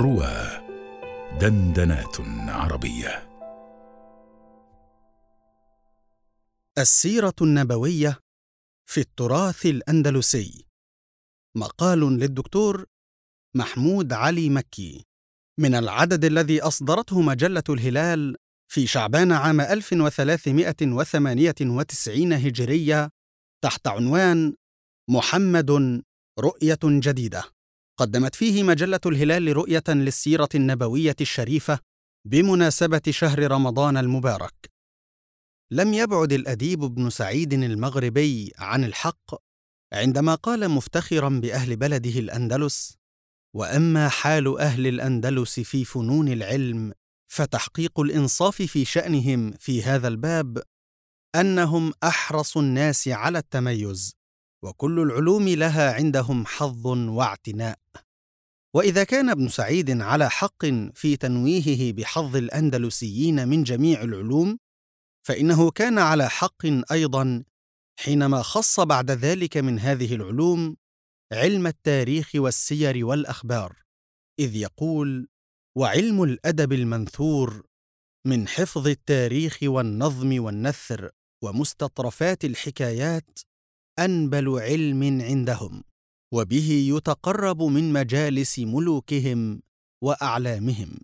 روى دندنات عربية. السيرة النبوية في التراث الأندلسي. مقال للدكتور محمود علي مكي. من العدد الذي أصدرته مجلة الهلال في شعبان عام 1398 هجرية تحت عنوان محمد رؤية جديدة قدمت فيه مجلة الهلال رؤية للسيرة النبوية الشريفة بمناسبة شهر رمضان المبارك. لم يبعد الأديب ابن سعيد المغربي عن الحق عندما قال مفتخرا بأهل بلده الأندلس: وأما حال أهل الأندلس في فنون العلم فتحقيق الإنصاف في شأنهم في هذا الباب أنهم أحرص الناس على التميز وكل العلوم لها عندهم حظ واعتناء. وإذا كان ابن سعيد على حق في تنويهه بحظ الأندلسيين من جميع العلوم فإنه كان على حق أيضا حينما خص بعد ذلك من هذه العلوم علم التاريخ والسير والأخبار إذ يقول وعلم الأدب المنثور من حفظ التاريخ والنظم والنثر ومستطرفات الحكايات أنبل علم عندهم وبه يتقرب من مجالس ملوكهم وأعلامهم.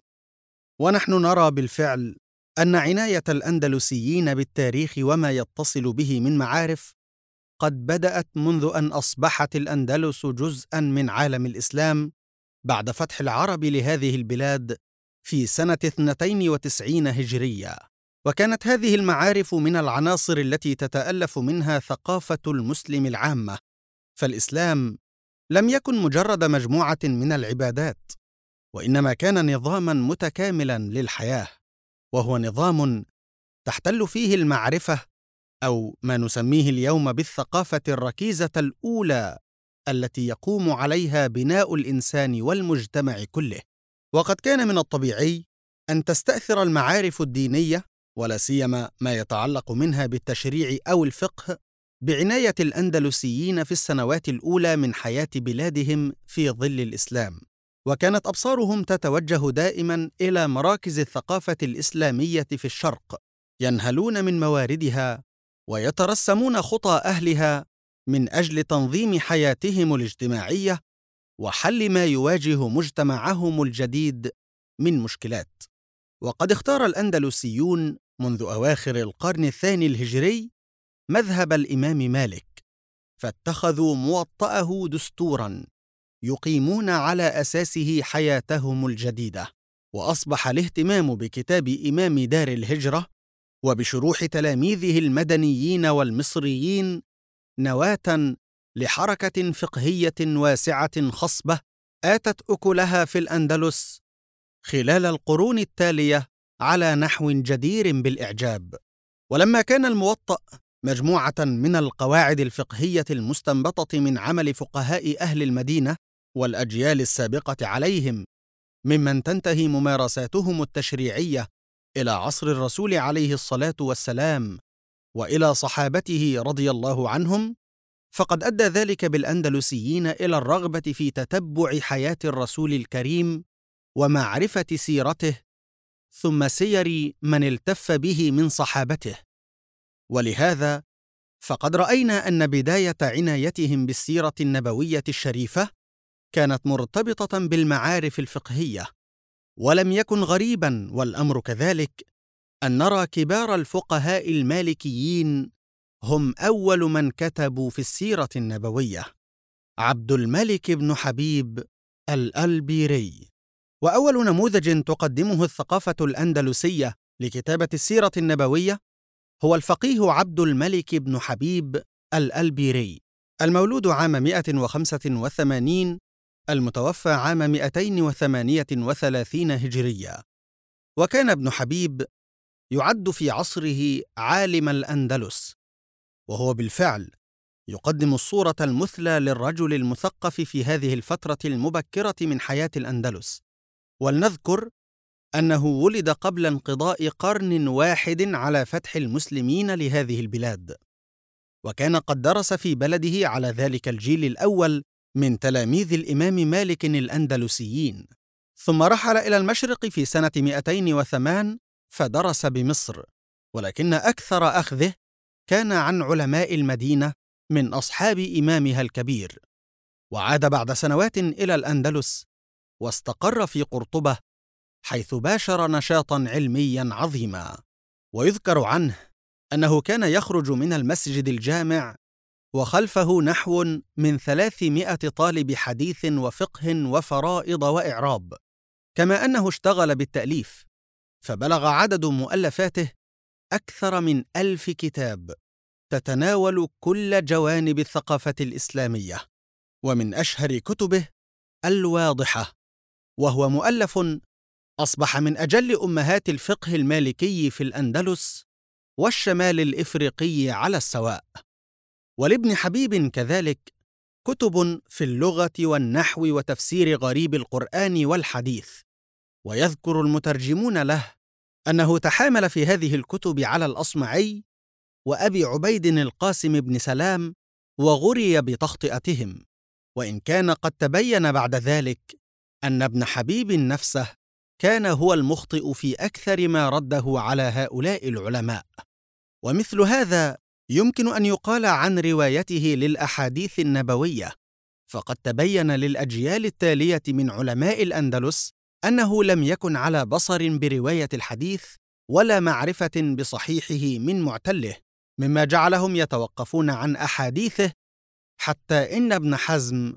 ونحن نرى بالفعل أن عناية الأندلسيين بالتاريخ وما يتصل به من معارف قد بدأت منذ أن أصبحت الأندلس جزءا من عالم الإسلام بعد فتح العرب لهذه البلاد في سنة 92 هجرية. وكانت هذه المعارف من العناصر التي تتألف منها ثقافة المسلم العامة. فالإسلام لم يكن مجرد مجموعة من العبادات وإنما كان نظاما متكاملا للحياة وهو نظام تحتل فيه المعرفة أو ما نسميه اليوم بالثقافة الركيزة الأولى التي يقوم عليها بناء الإنسان والمجتمع كله. وقد كان من الطبيعي أن تستأثر المعارف الدينية ولا سيما ما يتعلق منها بالتشريع أو الفقه بعناية الأندلسيين في السنوات الأولى من حياة بلادهم في ظل الإسلام. وكانت أبصارهم تتوجه دائما إلى مراكز الثقافة الإسلامية في الشرق ينهلون من مواردها ويترسمون خطى أهلها من أجل تنظيم حياتهم الاجتماعية وحل ما يواجه مجتمعهم الجديد من مشكلات. وقد اختار الأندلسيون منذ أواخر القرن الثاني الهجري مذهب الإمام مالك فاتخذوا موطأه دستورا يقيمون على أساسه حياتهم الجديدة وأصبح الاهتمام بكتاب إمام دار الهجرة وبشروح تلاميذه المدنيين والمصريين نواة لحركة فقهية واسعة خصبة آتت أكلها في الأندلس خلال القرون التالية على نحو جدير بالإعجاب. ولما كان الموطأ مجموعة من القواعد الفقهية المستنبطة من عمل فقهاء أهل المدينة والأجيال السابقة عليهم ممن تنتهي ممارساتهم التشريعية إلى عصر الرسول عليه الصلاة والسلام وإلى صحابته رضي الله عنهم فقد أدى ذلك بالأندلسيين إلى الرغبة في تتبع حياة الرسول الكريم ومعرفة سيرته ثم سير من التف به من صحابته. ولهذا فقد رأينا أن بداية عنايتهم بالسيرة النبوية الشريفة كانت مرتبطة بالمعارف الفقهية ولم يكن غريبا والأمر كذلك أن نرى كبار الفقهاء المالكيين هم أول من كتبوا في السيرة النبوية عبد الملك بن حبيب الألبيري. وأول نموذج تقدمه الثقافة الأندلسية لكتابة السيرة النبوية هو الفقيه عبد الملك بن حبيب الألبيري المولود عام 185 المتوفى عام 238 هجرية. وكان ابن حبيب يعد في عصره عالم الأندلس وهو بالفعل يقدم الصورة المثلى للرجل المثقف في هذه الفترة المبكرة من حياة الأندلس. ولنذكر أنه ولد قبل انقضاء قرن واحد على فتح المسلمين لهذه البلاد وكان قد درس في بلده على ذلك الجيل الأول من تلاميذ الإمام مالك الأندلسيين. ثم رحل إلى المشرق في سنة 208 فدرس بمصر ولكن أكثر أخذه كان عن علماء المدينة من أصحاب إمامها الكبير. وعاد بعد سنوات إلى الأندلس واستقر في قرطبة حيث باشر نشاطا علميا عظيما ويذكر عنه أنه كان يخرج من المسجد الجامع وخلفه نحو من ثلاثمائة طالب حديث وفقه وفرائض وإعراب كما أنه اشتغل بالتأليف فبلغ عدد مؤلفاته أكثر من ألف كتاب تتناول كل جوانب الثقافة الإسلامية ومن أشهر كتبه الواضحة. وهو مؤلف أصبح من أجل أمهات الفقه المالكي في الأندلس والشمال الإفريقي على السواء. ولابن حبيب كذلك كتب في اللغة والنحو وتفسير غريب القرآن والحديث ويذكر المترجمون له أنه تحامل في هذه الكتب على الأصمعي وأبي عبيد القاسم بن سلام وغري بتخطئتهم وإن كان قد تبين بعد ذلك أن ابن حبيب نفسه كان هو المخطئ في أكثر ما رده على هؤلاء العلماء. ومثل هذا يمكن أن يقال عن روايته للأحاديث النبوية. فقد تبين للأجيال التالية من علماء الأندلس أنه لم يكن على بصر برواية الحديث ولا معرفة بصحيحه من معتله مما جعلهم يتوقفون عن أحاديثه حتى إن ابن حزم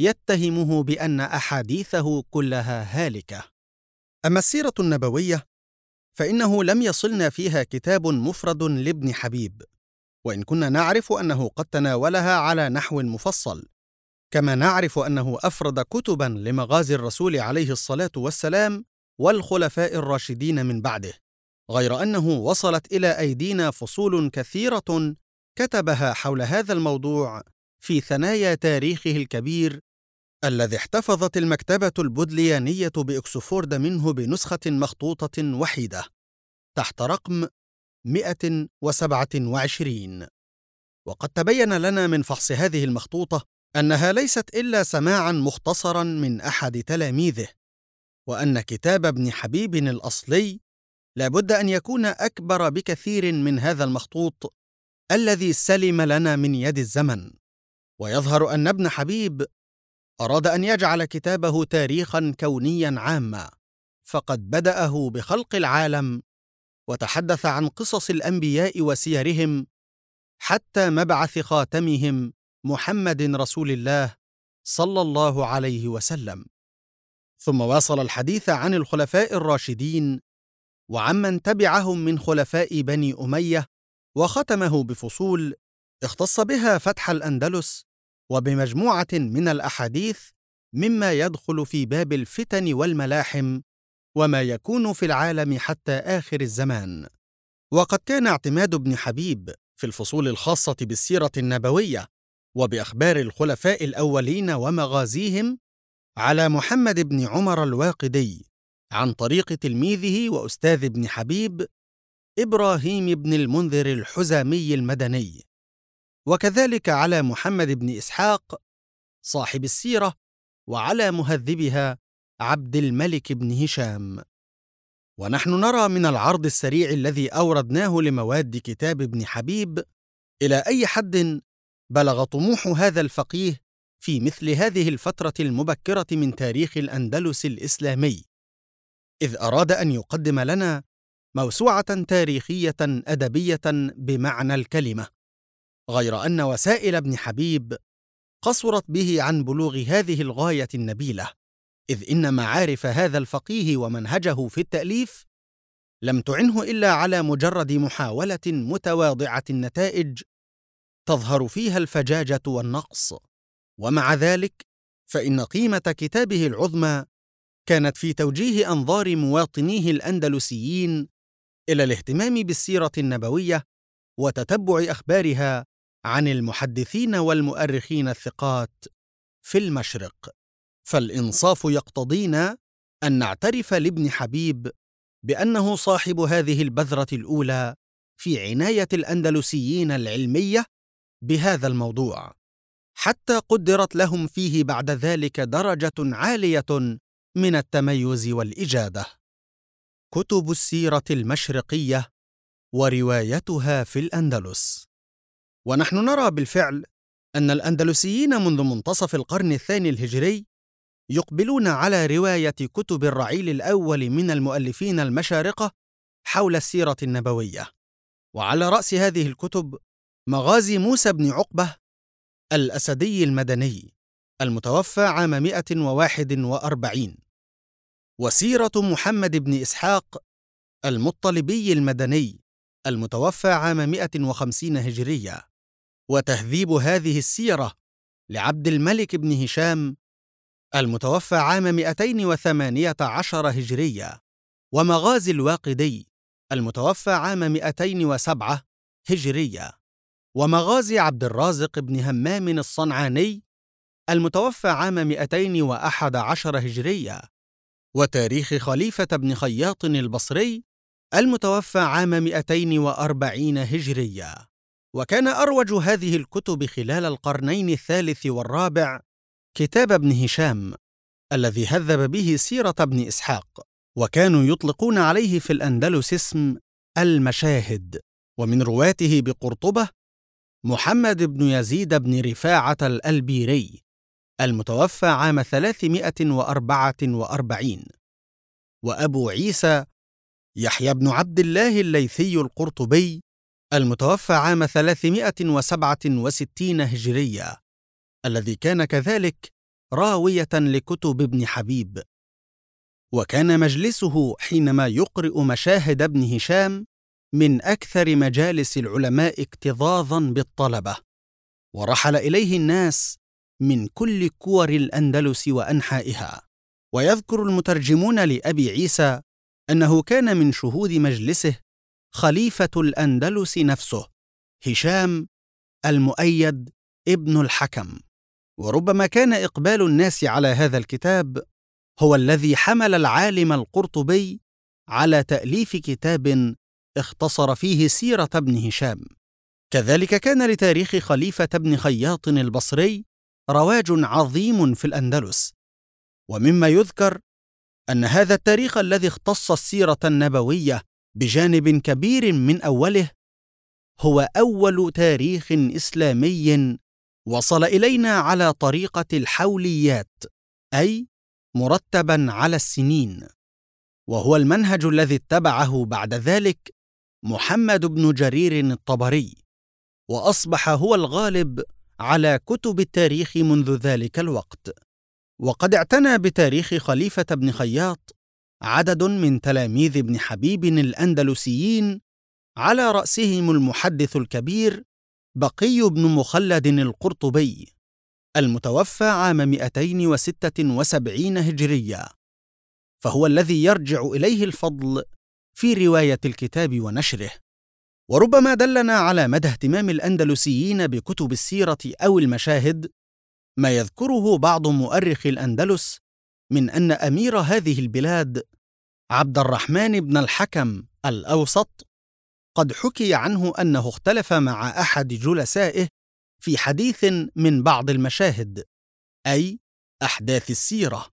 يتهمه بأن أحاديثه كلها هالكة. أما السيرة النبوية فإنه لم يصلنا فيها كتاب مفرد لابن حبيب وإن كنا نعرف أنه قد تناولها على نحو مفصل كما نعرف أنه أفرد كتبا لمغازي الرسول عليه الصلاة والسلام والخلفاء الراشدين من بعده غير أنه وصلت إلى أيدينا فصول كثيرة كتبها حول هذا الموضوع في ثنايا تاريخه الكبير الذي احتفظت المكتبة البودليانيه بإكسفورد منه بنسخة مخطوطة وحيدة تحت رقم 127 وقد تبين لنا من فحص هذه المخطوطة أنها ليست إلا سماعا مختصرا من أحد تلاميذه وأن كتاب ابن حبيب الأصلي لابد أن يكون أكبر بكثير من هذا المخطوط الذي سلم لنا من يد الزمن. ويظهر أن ابن حبيب أراد أن يجعل كتابه تاريخا كونيا عاما فقد بدأه بخلق العالم وتحدث عن قصص الأنبياء وسيرهم حتى مبعث خاتمهم محمد رسول الله صلى الله عليه وسلم. ثم واصل الحديث عن الخلفاء الراشدين وعمن تبعهم من خلفاء بني أمية وختمه بفصول اختص بها فتح الأندلس وبمجموعة من الأحاديث مما يدخل في باب الفتن والملاحم وما يكون في العالم حتى آخر الزمان. وقد كان اعتماد ابن حبيب في الفصول الخاصة بالسيرة النبوية وبأخبار الخلفاء الأولين ومغازيهم على محمد بن عمر الواقدي عن طريق تلميذه وأستاذ ابن حبيب إبراهيم بن المنذر الحزامي المدني. وكذلك على محمد بن إسحاق صاحب السيرة وعلى مهذبها عبد الملك بن هشام. ونحن نرى من العرض السريع الذي أوردناه لمواد كتاب ابن حبيب إلى أي حد بلغ طموح هذا الفقيه في مثل هذه الفترة المبكرة من تاريخ الأندلس الإسلامي. إذ أراد أن يقدم لنا موسوعة تاريخية أدبية بمعنى الكلمة. غير أن وسائل ابن حبيب قصرت به عن بلوغ هذه الغاية النبيلة إذ إن معارف هذا الفقيه ومنهجه في التأليف لم تعنه إلا على مجرد محاولة متواضعة النتائج تظهر فيها الفجاجة والنقص. ومع ذلك فإن قيمة كتابه العظمى كانت في توجيه أنظار مواطنيه الأندلسيين إلى الاهتمام بالسيرة النبوية وتتبع أخبارها عن المحدثين والمؤرخين الثقات في المشرق. فالإنصاف يقتضينا أن نعترف لابن حبيب بأنه صاحب هذه البذرة الأولى في عناية الأندلسيين العلمية بهذا الموضوع. حتى قدرت لهم فيه بعد ذلك درجة عالية من التميز والاجاده كتب السيرة المشرقية وروايتها في الأندلس. ونحن نرى بالفعل أن الأندلسيين منذ منتصف القرن الثاني الهجري يقبلون على رواية كتب الرعيل الأول من المؤلفين المشارقة حول السيرة النبوية. وعلى رأس هذه الكتب مغازي موسى بن عقبة الأسدي المدني المتوفى عام 141 وسيرة محمد بن إسحاق المطلبي المدني المتوفى عام 150 هجرية. وتهذيب هذه السيرة لعبد الملك بن هشام المتوفى عام 218 هجرية ومغازي الواقدي المتوفى عام 207 هجرية ومغازي عبد الرازق بن همام الصنعاني المتوفى عام 211 هجرية وتاريخ خليفة بن خياط البصري المتوفى عام 240 هجرية وكان أروج هذه الكتب خلال القرنين الثالث والرابع كتاب ابن هشام الذي هذب به سيرة ابن إسحاق وكانوا يطلقون عليه في الأندلس اسم المشاهد ومن رواته بقرطبة محمد بن يزيد بن رفاعة الألبيري المتوفى عام 344 وأبو عيسى يحيى بن عبد الله الليثي القرطبي المتوفى عام 367 هجرية الذي كان كذلك راوية لكتب ابن حبيب. وكان مجلسه حينما يقرئ مشاهد ابن هشام من أكثر مجالس العلماء اكتظاظا بالطلبة. ورحل إليه الناس من كل كور الأندلس وأنحائها. ويذكر المترجمون لأبي عيسى أنه كان من شهود مجلسه خليفة الأندلس نفسه هشام المؤيد ابن الحكم. وربما كان إقبال الناس على هذا الكتاب هو الذي حمل العالم القرطبي على تأليف كتاب اختصر فيه سيرة ابن هشام. كذلك كان لتاريخ خليفة بن خياط البصري رواج عظيم في الأندلس. ومما يذكر أن هذا التاريخ الذي اختص السيرة النبوية بجانب كبير من أوله هو أول تاريخ إسلامي وصل إلينا على طريقة الحوليات أي مرتبا على السنين وهو المنهج الذي اتبعه بعد ذلك محمد بن جرير الطبري وأصبح هو الغالب على كتب التاريخ منذ ذلك الوقت. وقد اعتنى بتاريخ خليفة بن خياط عدد من تلاميذ ابن حبيب الأندلسيين على رأسهم المحدث الكبير بقي بن مخلد القرطبي المتوفى عام 276 هجرية. فهو الذي يرجع إليه الفضل في رواية الكتاب ونشره. وربما دلنا على مدى اهتمام الأندلسيين بكتب السيرة أو المشاهد ما يذكره بعض مؤرخي الأندلس من أن أمير هذه البلاد عبد الرحمن بن الحكم الأوسط قد حكي عنه أنه اختلف مع أحد جلسائه في حديث من بعض المشاهد أي أحداث السيرة.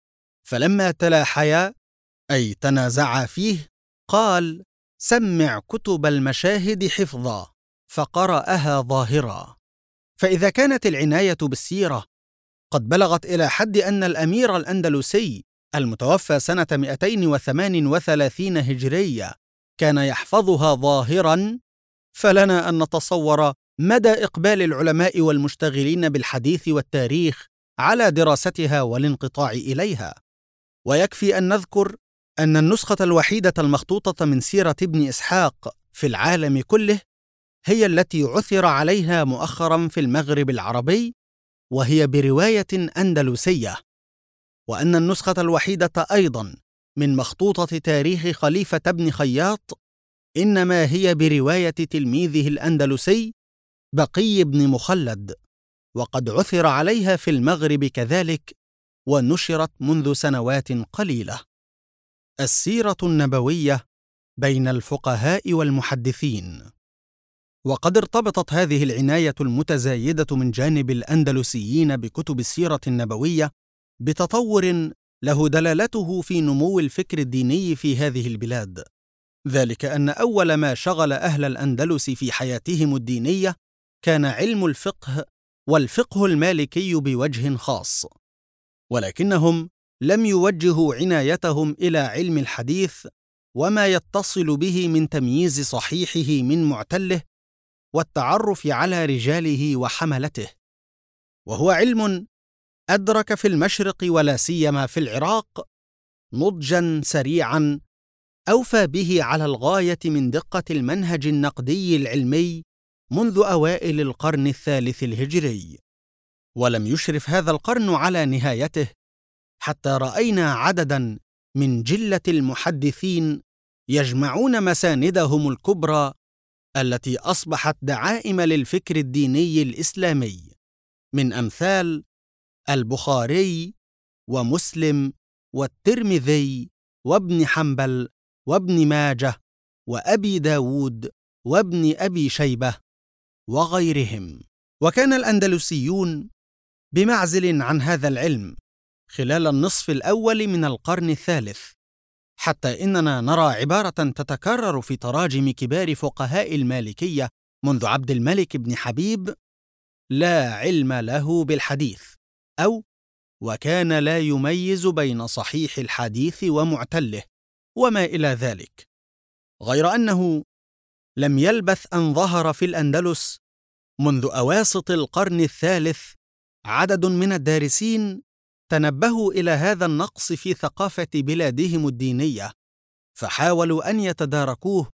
فلما تلاحيا أي تنازعا فيه قال سمع كتب المشاهد حفظا فقرأها ظاهرا. فإذا كانت العناية بالسيرة قد بلغت إلى حد أن الأمير الأندلسي المتوفى سنة 238 هجرية كان يحفظها ظاهرا فلنا أن نتصور مدى إقبال العلماء والمشتغلين بالحديث والتاريخ على دراستها والانقطاع إليها. ويكفي أن نذكر أن النسخة الوحيدة المخطوطة من سيرة ابن إسحاق في العالم كله هي التي عثر عليها مؤخرا في المغرب العربي وهي برواية أندلسية وأن النسخة الوحيدة أيضا من مخطوطة تاريخ خليفة بن خياط إنما هي برواية تلميذه الأندلسي بقي بن مخلد وقد عثر عليها في المغرب كذلك ونشرت منذ سنوات قليلة. السيرة النبوية بين الفقهاء والمحدثين. وقد ارتبطت هذه العناية المتزايدة من جانب الأندلسيين بكتب السيرة النبوية بتطور له دلالته في نمو الفكر الديني في هذه البلاد. ذلك أن أول ما شغل أهل الأندلس في حياتهم الدينية كان علم الفقه والفقه المالكي بوجه خاص. ولكنهم لم يوجهوا عنايتهم إلى علم الحديث وما يتصل به من تمييز صحيحه من معتله والتعرف على رجاله وحملته. وهو علم أدرك في المشرق ولا سيما في العراق نضجا سريعا أوفى به على الغاية من دقة المنهج النقدي العلمي منذ أوائل القرن الثالث الهجري. ولم يشرف هذا القرن على نهايته حتى رأينا عددا من جلة المحدثين يجمعون مساندهم الكبرى التي أصبحت دعائم للفكر الديني الإسلامي من أمثال البخاري ومسلم والترمذي وابن حنبل وابن ماجه وأبي داود وابن أبي شيبة وغيرهم. وكان الأندلسيون بمعزل عن هذا العلم خلال النصف الأول من القرن الثالث حتى إننا نرى عبارة تتكرر في تراجم كبار فقهاء المالكية منذ عبد الملك بن حبيب لا علم له بالحديث أو وكان لا يميز بين صحيح الحديث ومعتله وما إلى ذلك. غير أنه لم يلبث أن ظهر في الأندلس منذ أواسط القرن الثالث عدد من الدارسين تنبهوا إلى هذا النقص في ثقافة بلادهم الدينية فحاولوا أن يتداركوه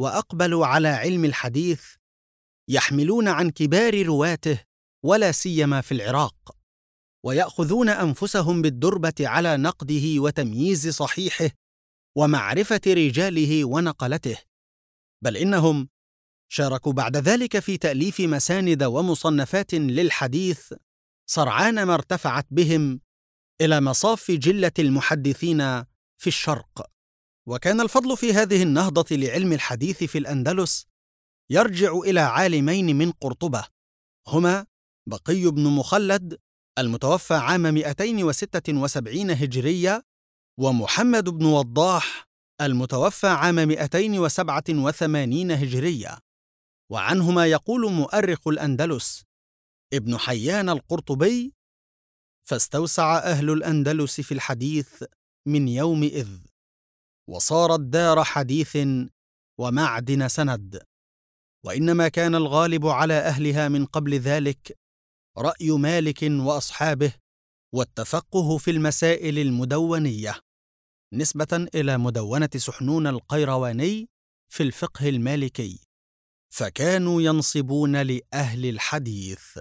وأقبلوا على علم الحديث يحملون عن كبار رواته ولا سيما في العراق ويأخذون أنفسهم بالدربة على نقده وتمييز صحيحه ومعرفة رجاله ونقلته بل إنهم شاركوا بعد ذلك في تأليف مساند ومصنفات للحديث سرعان ما ارتفعت بهم إلى مصاف جلة المحدثين في الشرق. وكان الفضل في هذه النهضة لعلم الحديث في الأندلس يرجع إلى عالمين من قرطبة هما بقي بن مخلد المتوفى عام 276 هجرية ومحمد بن وضاح المتوفى عام 287 هجرية. وعنهما يقول مؤرخ الأندلس ابن حيان القرطبي فاستوسع أهل الأندلس في الحديث من يومئذ وصارت دار حديث ومعدن سند. وإنما كان الغالب على أهلها من قبل ذلك رأي مالك وأصحابه والتفقه في المسائل المدونية نسبة إلى مدونة سحنون القيرواني في الفقه المالكي فكانوا ينصبون لأهل الحديث.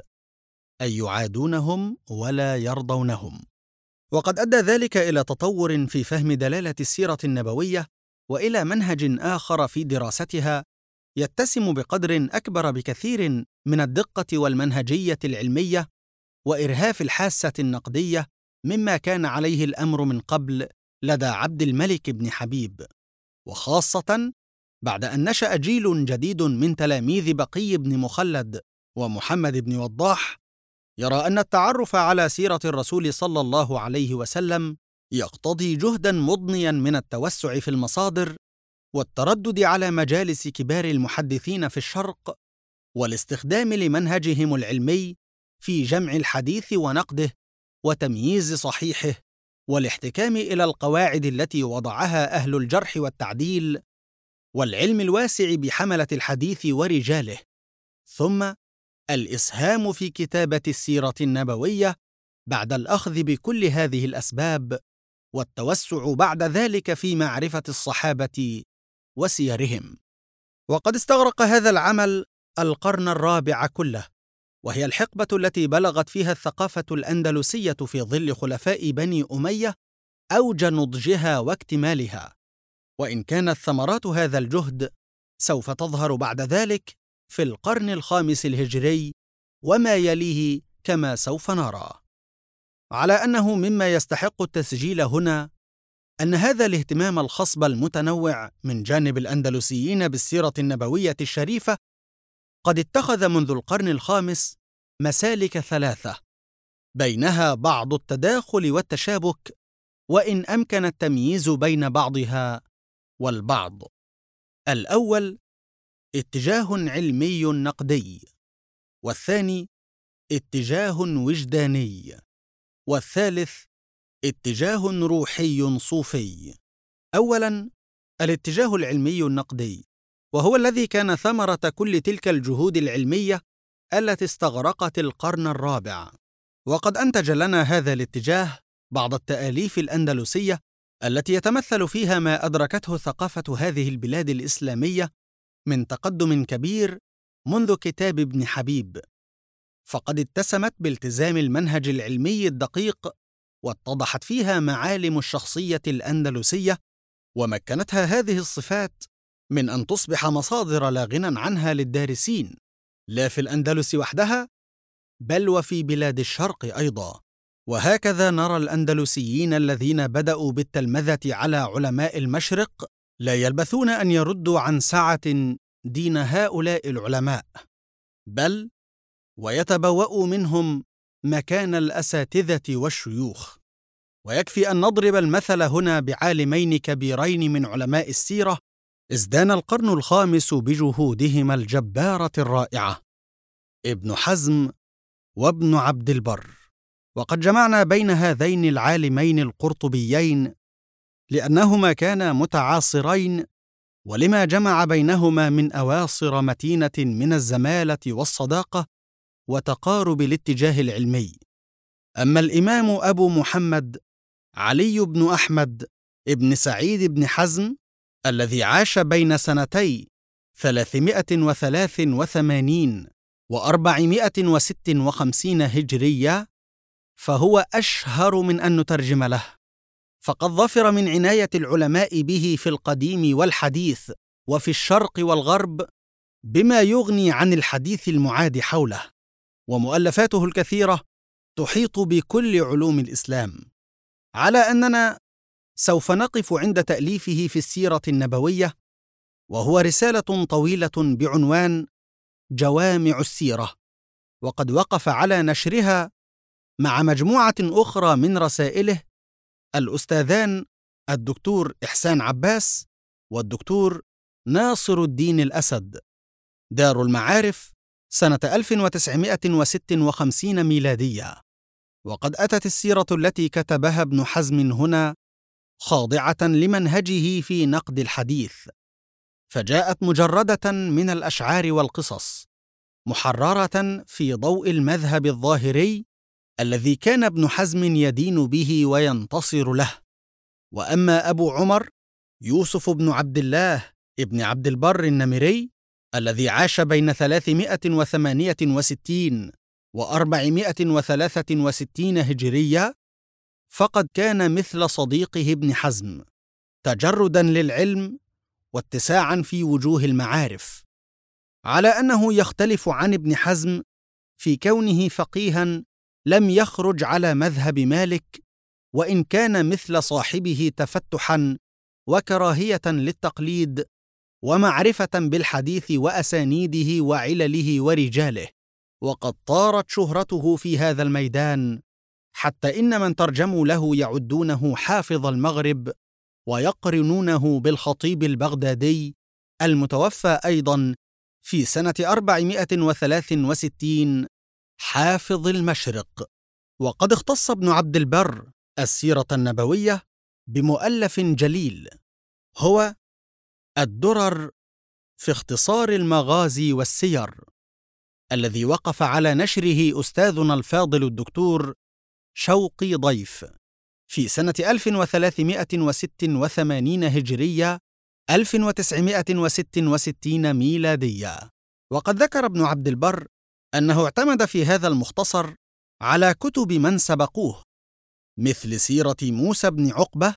أي يعادونهم ولا يرضونهم. وقد أدى ذلك إلى تطور في فهم دلالة السيرة النبوية وإلى منهج آخر في دراستها يتسم بقدر أكبر بكثير من الدقة والمنهجية العلمية وإرهاف الحاسة النقدية مما كان عليه الأمر من قبل لدى عبد الملك بن حبيب. وخاصة بعد أن نشأ جيل جديد من تلاميذ بقي بن مخلد ومحمد بن وضاح يرى أن التعرف على سيرة الرسول صلى الله عليه وسلم يقتضي جهدا مضنيا من التوسع في المصادر والتردد على مجالس كبار المحدثين في الشرق والاستخدام لمنهجهم العلمي في جمع الحديث ونقده وتمييز صحيحه والاحتكام إلى القواعد التي وضعها أهل الجرح والتعديل والعلم الواسع بحملة الحديث ورجاله. ثم الإسهام في كتابة السيرة النبوية بعد الأخذ بكل هذه الأسباب والتوسع بعد ذلك في معرفة الصحابة وسيرهم. وقد استغرق هذا العمل القرن الرابع كله وهي الحقبة التي بلغت فيها الثقافة الأندلسية في ظل خلفاء بني أمية أوج نضجها واكتمالها. وإن كانت ثمرات هذا الجهد سوف تظهر بعد ذلك في القرن الخامس الهجري وما يليه كما سوف نرى. على أنه مما يستحق التسجيل هنا أن هذا الاهتمام الخصب المتنوع من جانب الأندلسيين بالسيرة النبوية الشريفة قد اتخذ منذ القرن الخامس مسالك ثلاثة بينها بعض التداخل والتشابك وإن أمكن التمييز بين بعضها والبعض. الأول اتجاه علمي نقدي والثاني اتجاه وجداني والثالث اتجاه روحي صوفي. اولا الاتجاه العلمي النقدي وهو الذي كان ثمرة كل تلك الجهود العلمية التي استغرقت القرن الرابع. وقد أنتج لنا هذا الاتجاه بعض التآليف الأندلسية التي يتمثل فيها ما أدركته ثقافة هذه البلاد الإسلامية من تقدم كبير منذ كتاب ابن حبيب. فقد اتسمت بالتزام المنهج العلمي الدقيق واتضحت فيها معالم الشخصية الأندلسية ومكنتها هذه الصفات من أن تصبح مصادر لا غنى عنها للدارسين لا في الأندلس وحدها بل وفي بلاد الشرق أيضا. وهكذا نرى الأندلسيين الذين بدأوا بالتلمذة على علماء المشرق لا يلبثون أن يردوا عن سعه دين هؤلاء العلماء بل ويتبوأوا منهم مكان الأساتذة والشيوخ. ويكفي أن نضرب المثل هنا بعالمين كبيرين من علماء السيرة ازدان القرن الخامس بجهودهما الجبارة الرائعة ابن حزم وابن عبد البر. وقد جمعنا بين هذين العالمين القرطبيين لانهما كانا متعاصرين ولما جمع بينهما من اواصر متينه من الزماله والصداقه وتقارب الاتجاه العلمي. اما الامام ابو محمد علي بن احمد ابن سعيد بن حزم الذي عاش بين سنتي ثلاثمائه وثلاث وثمانين واربعمائه وست وخمسين هجريه فهو اشهر من ان نترجم له. فقد ظفر من عناية العلماء به في القديم والحديث وفي الشرق والغرب بما يغني عن الحديث المعاد حوله ومؤلفاته الكثيرة تحيط بكل علوم الإسلام. على أننا سوف نقف عند تأليفه في السيرة النبوية وهو رسالة طويلة بعنوان جوامع السيرة وقد وقف على نشرها مع مجموعة أخرى من رسائله الأستاذان الدكتور إحسان عباس والدكتور ناصر الدين الأسد. دار المعارف سنة 1956 ميلادية. وقد أتت السيرة التي كتبها ابن حزم هنا خاضعة لمنهجه في نقد الحديث. فجاءت مجردة من الأشعار والقصص محررة في ضوء المذهب الظاهري الذي كان ابن حزم يدين به وينتصر له. وأما أبو عمر يوسف بن عبد الله ابن عبد البر النمري الذي عاش بين 368 و 463 هجرية فقد كان مثل صديقه ابن حزم تجردا للعلم واتساعا في وجوه المعارف. على أنه يختلف عن ابن حزم في كونه فقيها لم يخرج على مذهب مالك وإن كان مثل صاحبه تفتحا وكراهية للتقليد ومعرفة بالحديث وأسانيده وعلله ورجاله وقد طارت شهرته في هذا الميدان حتى إن من ترجموا له يعدونه حافظ المغرب ويقرنونه بالخطيب البغدادي المتوفى أيضا في سنة 463 حافظ المشرق. وقد اختص ابن عبد البر السيرة النبوية بمؤلف جليل. هو الدرر في اختصار المغازي والسير الذي وقف على نشره أستاذنا الفاضل الدكتور شوقي ضيف. في سنة 1386 هجرية 1966 ميلادية. وقد ذكر ابن عبد البر أنه اعتمد في هذا المختصر على كتب من سبقوه مثل سيرة موسى بن عقبة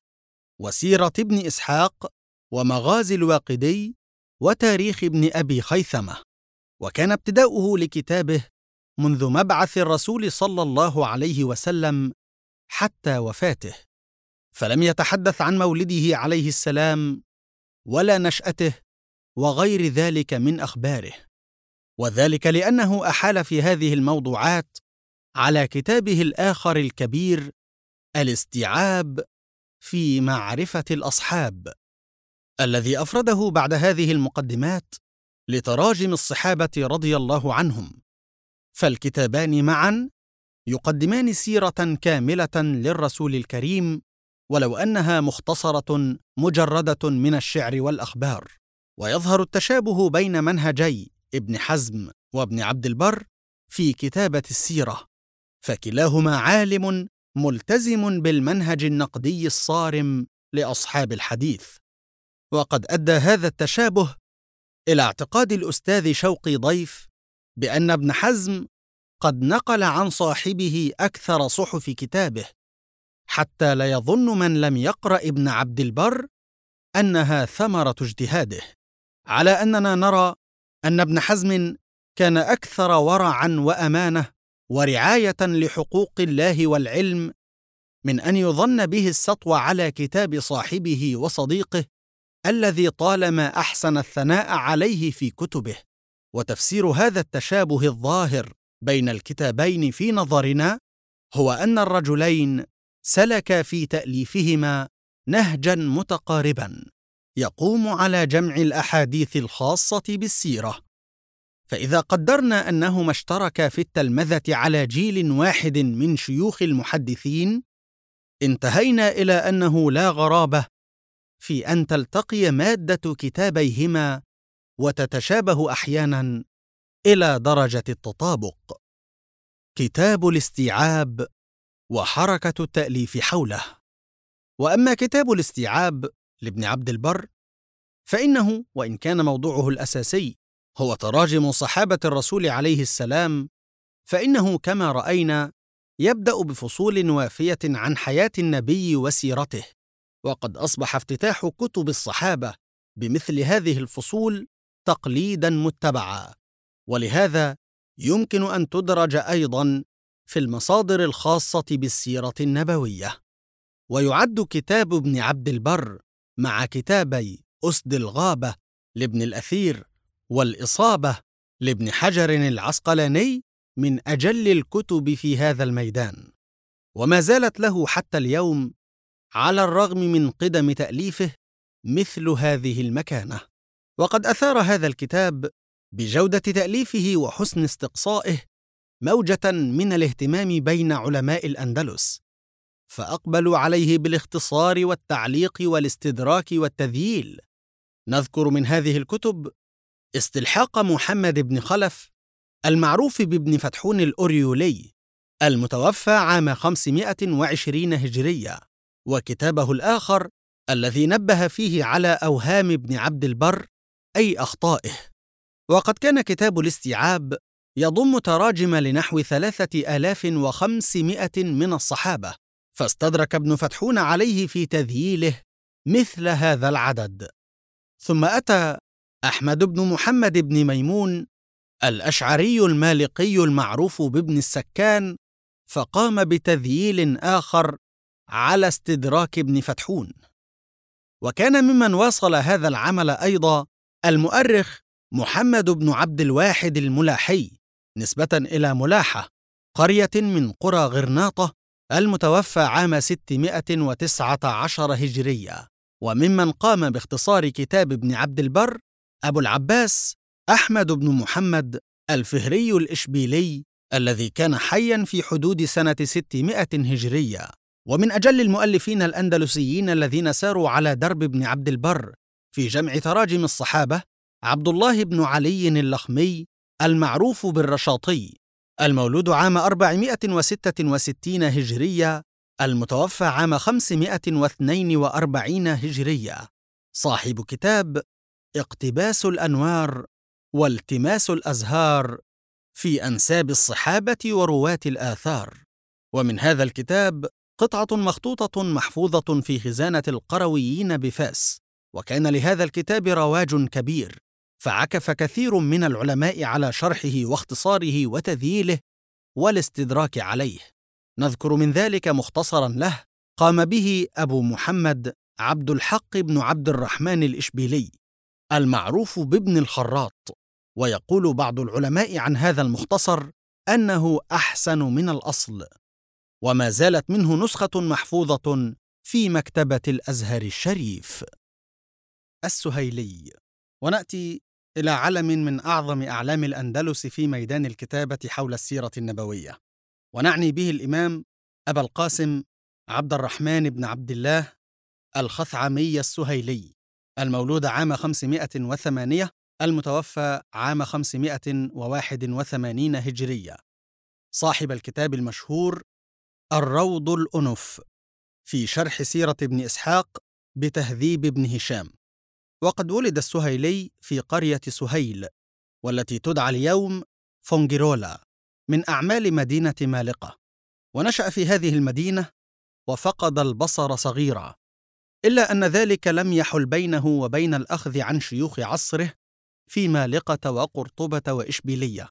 وسيرة ابن إسحاق ومغازي الواقدي وتاريخ ابن أبي خيثمة وكان ابتداؤه لكتابه منذ مبعث الرسول صلى الله عليه وسلم حتى وفاته فلم يتحدث عن مولده عليه السلام ولا نشأته وغير ذلك من أخباره. وذلك لأنه أحال في هذه الموضوعات على كتابه الآخر الكبير الاستيعاب في معرفة الأصحاب الذي أفرده بعد هذه المقدمات لتراجم الصحابة رضي الله عنهم. فالكتابان معا يقدمان سيرة كاملة للرسول الكريم ولو أنها مختصرة مجردة من الشعر والأخبار ويظهر التشابه بين منهجي ابن حزم وابن عبد البر في كتابة السيرة فكلاهما عالم ملتزم بالمنهج النقدي الصارم لأصحاب الحديث. وقد أدى هذا التشابه إلى اعتقاد الأستاذ شوقي ضيف بأن ابن حزم قد نقل عن صاحبه أكثر صحف كتابه حتى لا يظن من لم يقرأ ابن عبد البر أنها ثمرة اجتهاده. على أننا نرى أن ابن حزم كان أكثر ورعا وأمانة ورعاية لحقوق الله والعلم من أن يظن به السطو على كتاب صاحبه وصديقه الذي طالما أحسن الثناء عليه في كتبه. وتفسير هذا التشابه الظاهر بين الكتابين في نظرنا هو أن الرجلين سلكا في تأليفهما نهجا متقاربا. يقوم على جمع الأحاديث الخاصة بالسيرة. فإذا قدرنا أنهما اشتركا في التلمذة على جيل واحد من شيوخ المحدثين انتهينا إلى أنه لا غرابة في أن تلتقي مادة كتابيهما وتتشابه أحيانا إلى درجة التطابق. كتاب الاستيعاب وحركة التأليف حوله. وأما كتاب الاستيعاب لابن عبد البر فإنه وإن كان موضوعه الأساسي هو تراجم صحابة الرسول عليه السلام فإنه كما رأينا يبدأ بفصول وافية عن حياة النبي وسيرته وقد أصبح افتتاح كتب الصحابة بمثل هذه الفصول تقليدا متبعا ولهذا يمكن أن تدرج أيضا في المصادر الخاصة بالسيرة النبوية. ويعد كتاب ابن عبد البر مع كتابي أسد الغابة لابن الأثير والإصابة لابن حجر العسقلاني من أجل الكتب في هذا الميدان. وما زالت له حتى اليوم على الرغم من قدم تأليفه مثل هذه المكانة. وقد أثار هذا الكتاب بجودة تأليفه وحسن استقصائه موجة من الاهتمام بين علماء الأندلس. فأقبلوا عليه بالاختصار والتعليق والاستدراك والتذييل. نذكر من هذه الكتب استلحاق محمد بن خلف المعروف بابن فتحون الأوريولي المتوفى عام 520 هجرية وكتابه الآخر الذي نبه فيه على أوهام ابن عبد البر أي أخطائه. وقد كان كتاب الاستيعاب يضم تراجم لنحو ثلاثة آلاف وخمسمائة من الصحابة. فاستدرك ابن فتحون عليه في تذييله مثل هذا العدد. ثم أتى أحمد بن محمد بن ميمون الأشعري المالقي المعروف بابن السكان فقام بتذييل آخر على استدراك ابن فتحون. وكان ممن واصل هذا العمل أيضا المؤرخ محمد بن عبد الواحد الملاحي نسبة إلى ملاحة قرية من قرى غرناطة المتوفى عام 619 هجرية. وممن قام باختصار كتاب ابن عبد البر أبو العباس أحمد بن محمد الفهري الإشبيلي الذي كان حيا في حدود سنة 600 هجرية. ومن أجل المؤلفين الأندلسيين الذين ساروا على درب ابن عبد البر في جمع تراجم الصحابة عبد الله بن علي اللخمي المعروف بالرشاطي. المولود عام 466 هجرية المتوفى عام 542 هجرية. صاحب كتاب اقتباس الأنوار والتماس الأزهار في أنساب الصحابة ورواة الآثار. ومن هذا الكتاب قطعة مخطوطة محفوظة في خزانة القرويين بفاس. وكان لهذا الكتاب رواج كبير. فعكف كثير من العلماء على شرحه واختصاره وتذييله والاستدراك عليه نذكر من ذلك مختصرا له قام به أبو محمد عبد الحق بن عبد الرحمن الإشبيلي المعروف بابن الخراط ويقول بعض العلماء عن هذا المختصر أنه أحسن من الأصل وما زالت منه نسخة محفوظة في مكتبة الأزهر الشريف. السهيلي ونأتي إلى علم من أعظم أعلام الأندلس في ميدان الكتابة حول السيرة النبوية، ونعني به الإمام أبا القاسم عبد الرحمن بن عبد الله الخثعمي السهيلي المولود عام 508 المتوفى عام 581 هجرية. صاحب الكتاب المشهور الروض الأنف في شرح سيرة ابن إسحاق بتهذيب ابن هشام. وقد ولد السهيلي في قرية سهيل والتي تدعى اليوم فونجيرولا من أعمال مدينة مالقة. ونشأ في هذه المدينة وفقد البصر صغيرا إلا أن ذلك لم يحل بينه وبين الأخذ عن شيوخ عصره في مالقة وقرطبة وإشبيلية.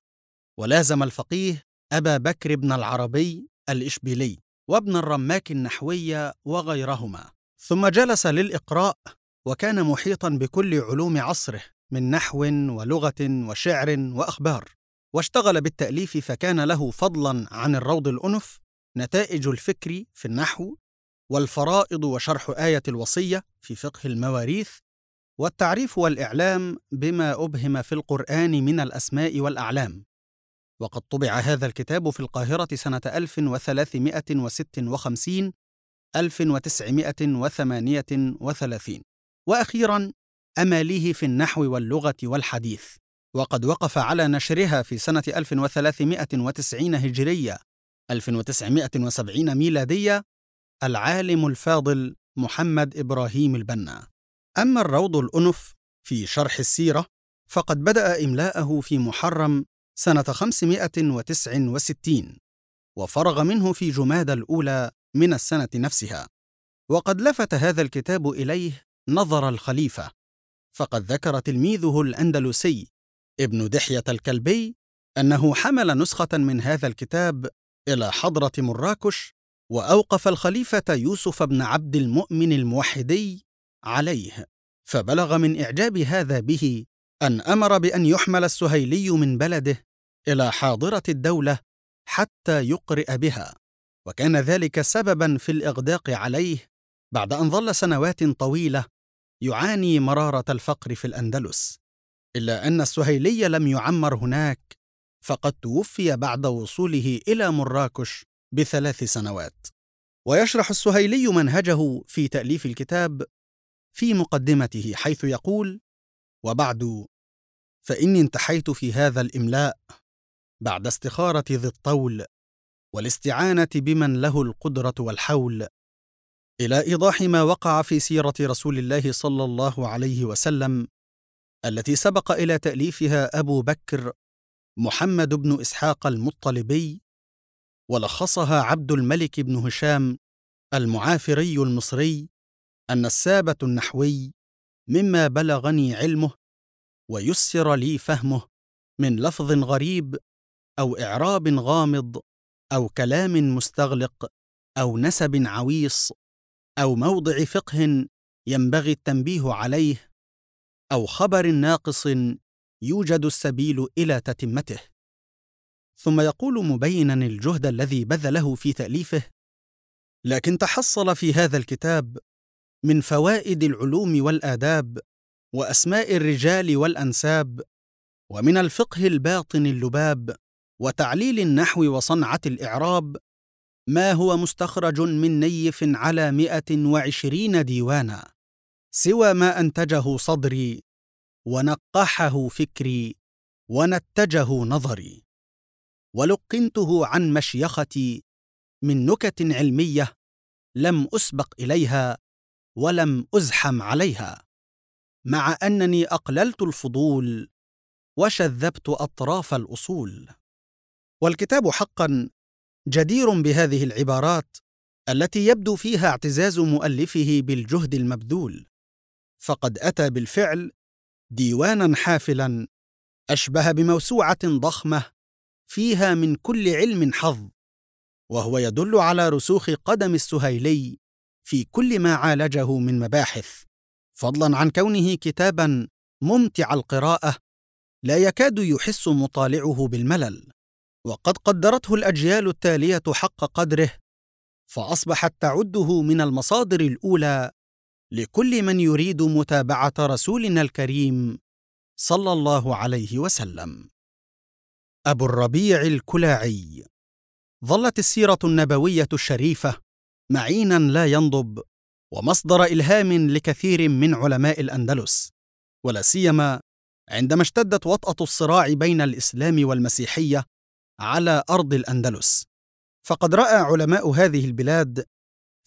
ولازم الفقيه أبا بكر بن العربي الإشبيلي وابن الرماك النحوي وغيرهما. ثم جلس للإقراء وكان محيطا بكل علوم عصره من نحو ولغة وشعر وأخبار. واشتغل بالتأليف فكان له فضلا عن الروض الأنف نتائج الفكر في النحو والفرائض وشرح آية الوصية في فقه المواريث والتعريف والإعلام بما أبهم في القرآن من الأسماء والأعلام. وقد طبع هذا الكتاب في القاهرة سنة 1356 1938 وأخيرا أماليه في النحو واللغة والحديث. وقد وقف على نشرها في سنة 1390 هجرية 1970 ميلادية العالم الفاضل محمد إبراهيم البنا. أما الروض الأنف في شرح السيرة فقد بدأ إملاءه في محرم سنة 569 وفرغ منه في جماد الأولى من السنة نفسها. وقد لفت هذا الكتاب إليه نظر الخليفة. فقد ذكر تلميذه الأندلسي ابن دحية الكلبي أنه حمل نسخة من هذا الكتاب إلى حضرة مراكش وأوقف الخليفة يوسف بن عبد المؤمن الموحدي عليه. فبلغ من إعجاب هذا به أن أمر بأن يحمل السهيلي من بلده إلى حاضرة الدولة حتى يقرئ بها. وكان ذلك سببا في الإغداق عليه بعد أن ظل سنوات طويلة يعاني مرارة الفقر في الأندلس. إلا أن السهيلي لم يعمر هناك فقد توفي بعد وصوله إلى مراكش بثلاث سنوات. ويشرح السهيلي منهجه في تأليف الكتاب في مقدمته حيث يقول وبعد فإني انتحيت في هذا الإملاء بعد استخارة ذي الطول والاستعانة بمن له القدرة والحول إلى إيضاح ما وقع في سيرة رسول الله صلى الله عليه وسلم التي سبق إلى تأليفها أبو بكر محمد بن إسحاق المطلبي ولخصها عبد الملك بن هشام المعافري المصري أن السابة النحوي مما بلغني علمه ويسر لي فهمه من لفظ غريب أو إعراب غامض أو كلام مستغلق أو نسب عويص أو موضع فقه ينبغي التنبيه عليه أو خبر ناقص يوجد السبيل إلى تتمته. ثم يقول مبينا الجهد الذي بذله في تأليفه لكن تحصل في هذا الكتاب من فوائد العلوم والآداب وأسماء الرجال والأنساب ومن الفقه الباطن اللباب وتعليل النحو وصنعة الإعراب ما هو مستخرج من نيف على مائه وعشرين ديوانا سوى ما أنتجه صدري ونقحه فكري ونتجه نظري. ولقنته عن مشيختي من نكت علمية لم أسبق إليها ولم أزحم عليها مع أنني أقللت الفضول وشذبت أطراف الأصول. والكتاب حقا جدير بهذه العبارات التي يبدو فيها اعتزاز مؤلفه بالجهد المبذول. فقد أتى بالفعل ديوانا حافلا أشبه بموسوعة ضخمة فيها من كل علم حظ وهو يدل على رسوخ قدم السهيلي في كل ما عالجه من مباحث فضلا عن كونه كتابا ممتع القراءة لا يكاد يحس مطالعه بالملل. وقد قدرته الأجيال التالية حق قدره فأصبحت تعده من المصادر الأولى لكل من يريد متابعة رسولنا الكريم صلى الله عليه وسلم. أبو الربيع الكلاعي ظلت السيرة النبوية الشريفة معينا لا ينضب ومصدر إلهام لكثير من علماء الأندلس ولا سيما عندما اشتدت وطأة الصراع بين الإسلام والمسيحية على أرض الأندلس. فقد رأى علماء هذه البلاد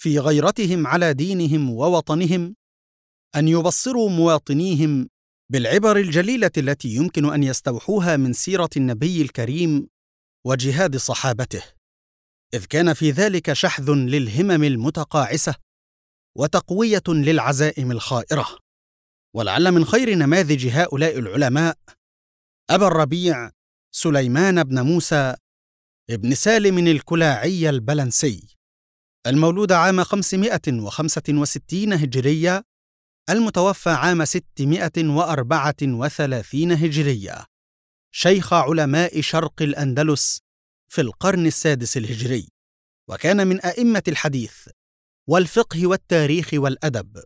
في غيرتهم على دينهم ووطنهم أن يبصروا مواطنيهم بالعبر الجليلة التي يمكن أن يستوحوها من سيرة النبي الكريم وجهاد صحابته. إذ كان في ذلك شحذ للهمم المتقاعسة وتقوية للعزائم الخائرة. ولعل من خير نماذج هؤلاء العلماء أبا الربيع سليمان بن موسى ابن سالم الكلاعي البلنسي. المولود عام 565 هجرية المتوفى عام 634 هجرية. شيخ علماء شرق الأندلس في القرن السادس الهجري. وكان من أئمة الحديث والفقه والتاريخ والأدب.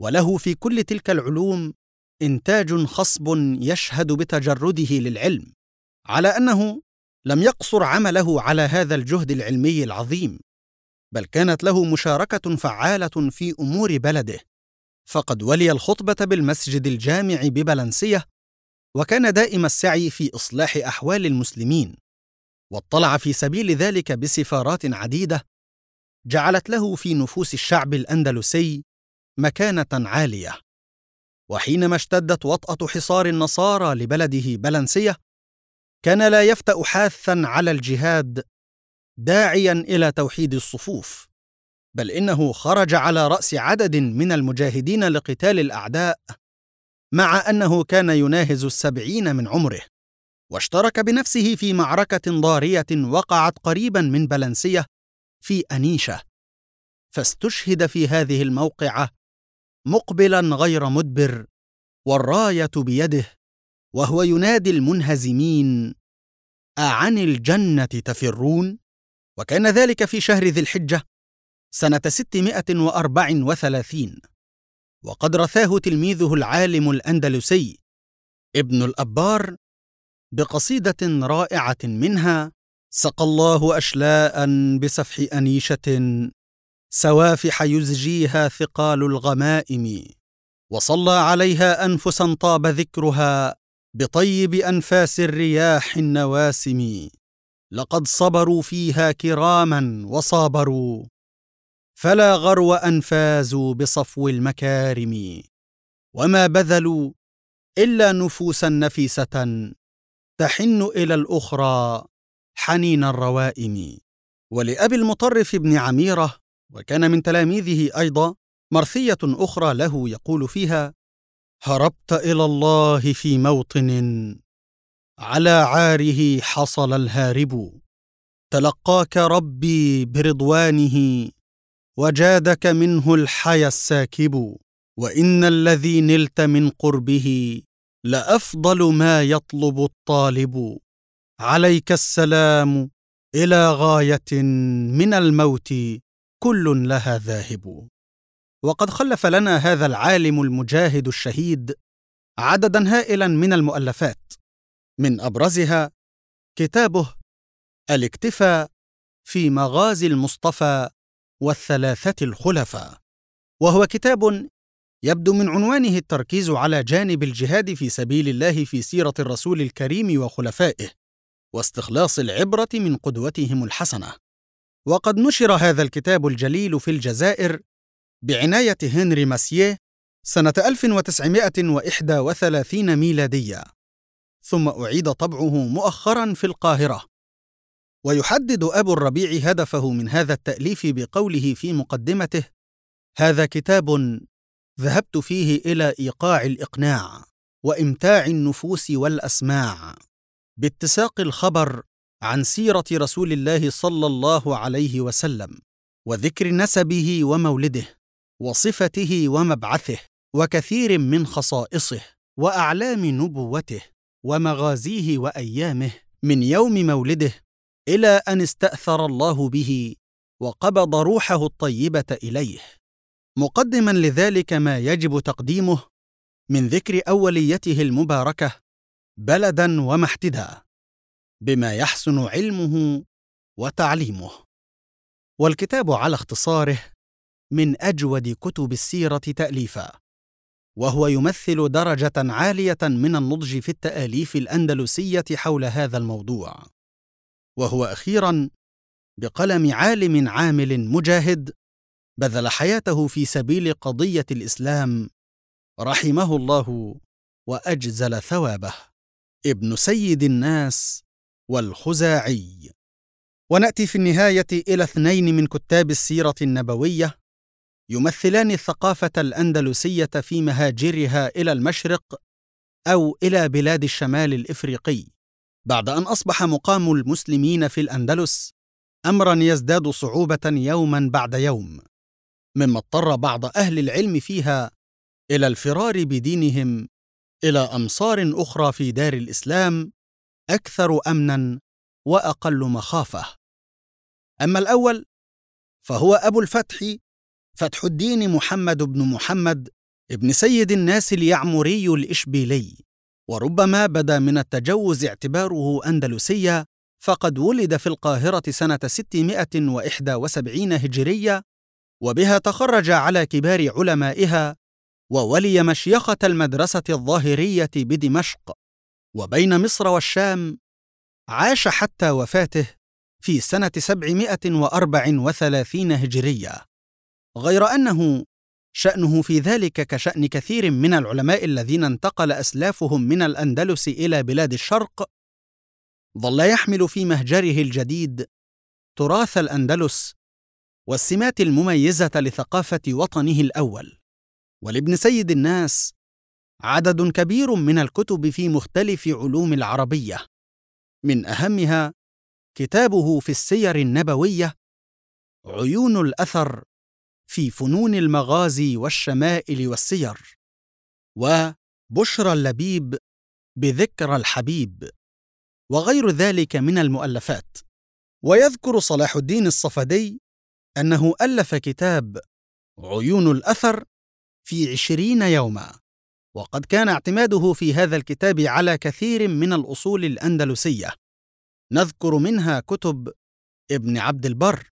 وله في كل تلك العلوم إنتاج خصب يشهد بتجرده للعلم. على أنه لم يقصر عمله على هذا الجهد العلمي العظيم بل كانت له مشاركة فعالة في أمور بلده. فقد ولي الخطبة بالمسجد الجامع ببلنسية وكان دائم السعي في إصلاح أحوال المسلمين. واطلع في سبيل ذلك بسفارات عديدة جعلت له في نفوس الشعب الأندلسي مكانة عالية. وحينما اشتدت وطأة حصار النصارى لبلده بلنسية كان لا يفتأ حاثا على الجهاد داعيا إلى توحيد الصفوف بل إنه خرج على رأس عدد من المجاهدين لقتال الأعداء مع أنه كان يناهز السبعين من عمره واشترك بنفسه في معركة ضارية وقعت قريبا من بلنسية في أنيشة. فاستشهد في هذه الموقعة مقبلا غير مدبر والراية بيده وهو ينادي المنهزمين أعن الجنة تفرون؟ وكان ذلك في شهر ذي الحجة سنة 634 وقد رثاه تلميذه العالم الأندلسي ابن الأبار بقصيدة رائعة منها سقى الله أشلاء بسفح أنيشة سوافح يزجيها ثقال الغمائم وصلى عليها أنفسا طاب ذكرها بطيب أنفاس الرياح النواسم. لقد صبروا فيها كراما وصابروا. فلا غرو أن فازوا بصفو المكارم. وما بذلوا إلا نفوسا نفيسة تحن إلى الأخرى حنين الروائم. ولأبي المطرف بن عميرة وكان من تلاميذه أيضا مرثية أخرى له يقول فيها هربت إلى الله في موطن على عاره حصل الهارب. تلقاك ربي برضوانه وجادك منه الحيا الساكب. وإن الذي نلت من قربه لأفضل ما يطلب الطالب. عليك السلام إلى غاية من الموت كل لها ذاهب. وقد خلف لنا هذا العالم المجاهد الشهيد عددا هائلا من المؤلفات من أبرزها كتابه الاكتفاء في مغازي المصطفى والثلاثة الخلفاء. وهو كتاب يبدو من عنوانه التركيز على جانب الجهاد في سبيل الله في سيرة الرسول الكريم وخلفائه واستخلاص العبرة من قدوتهم الحسنة. وقد نشر هذا الكتاب الجليل في الجزائر بعناية هنري ماسيه سنة 1931 ميلادية. ثم أعيد طبعه مؤخرا في القاهرة. ويحدد أبو الربيع هدفه من هذا التأليف بقوله في مقدمته هذا كتاب ذهبت فيه إلى إيقاع الإقناع وإمتاع النفوس والأسماع باتساق الخبر عن سيرة رسول الله صلى الله عليه وسلم وذكر نسبه ومولده. وصفته ومبعثه وكثير من خصائصه وأعلام نبوته ومغازيه وأيامه من يوم مولده إلى أن استأثر الله به وقبض روحه الطيبة إليه. مقدما لذلك ما يجب تقديمه من ذكر أوليته المباركة بلدا ومحتدا بما يحسن علمه وتعليمه. والكتاب على اختصاره من أجود كتب السيرة تأليفا وهو يمثل درجة عالية من النضج في التأليف الأندلسية حول هذا الموضوع. وهو أخيرا بقلم عالم عامل مجاهد بذل حياته في سبيل قضية الإسلام رحمه الله وأجزل ثوابه. ابن سيد الناس والخزاعي. ونأتي في النهاية إلى اثنين من كتاب السيرة النبوية يمثلان الثقافه الأندلسية في مهاجرها إلى المشرق أو إلى بلاد الشمال الإفريقي. بعد أن أصبح مقام المسلمين في الأندلس امرا يزداد صعوبة يوما بعد يوم مما اضطر بعض أهل العلم فيها إلى الفرار بدينهم إلى أمصار أخرى في دار الإسلام أكثر امنا وأقل مخافة. أما الأول فهو أبو الفتح فتح الدين محمد بن محمد ابن سيد الناس اليعمري الإشبيلي. وربما بدا من التجوز اعتباره اندلسيا فقد ولد في القاهرة سنة 671 هجرية وبها تخرج على كبار علمائها وولي مشيخة المدرسة الظاهرية بدمشق. وبين مصر والشام عاش حتى وفاته في سنة 734 هجرية. غير أنه شأنه في ذلك كشأن كثير من العلماء الذين انتقل أسلافهم من الأندلس إلى بلاد الشرق ظل يحمل في مهجره الجديد تراث الأندلس والسمات المميزة لثقافة وطنه الأول. ولابن سيد الناس عدد كبير من الكتب في مختلف علوم العربية. من أهمها كتابه في السير النبوية عيون الأثر في فنون المغازي والشمائل والسير. وبشرى اللبيب بذكرى الحبيب وغير ذلك من المؤلفات. ويذكر صلاح الدين الصفدي أنه ألف كتاب عيون الأثر في عشرين يوما. وقد كان اعتماده في هذا الكتاب على كثير من الأصول الأندلسية. نذكر منها كتب ابن عبد البر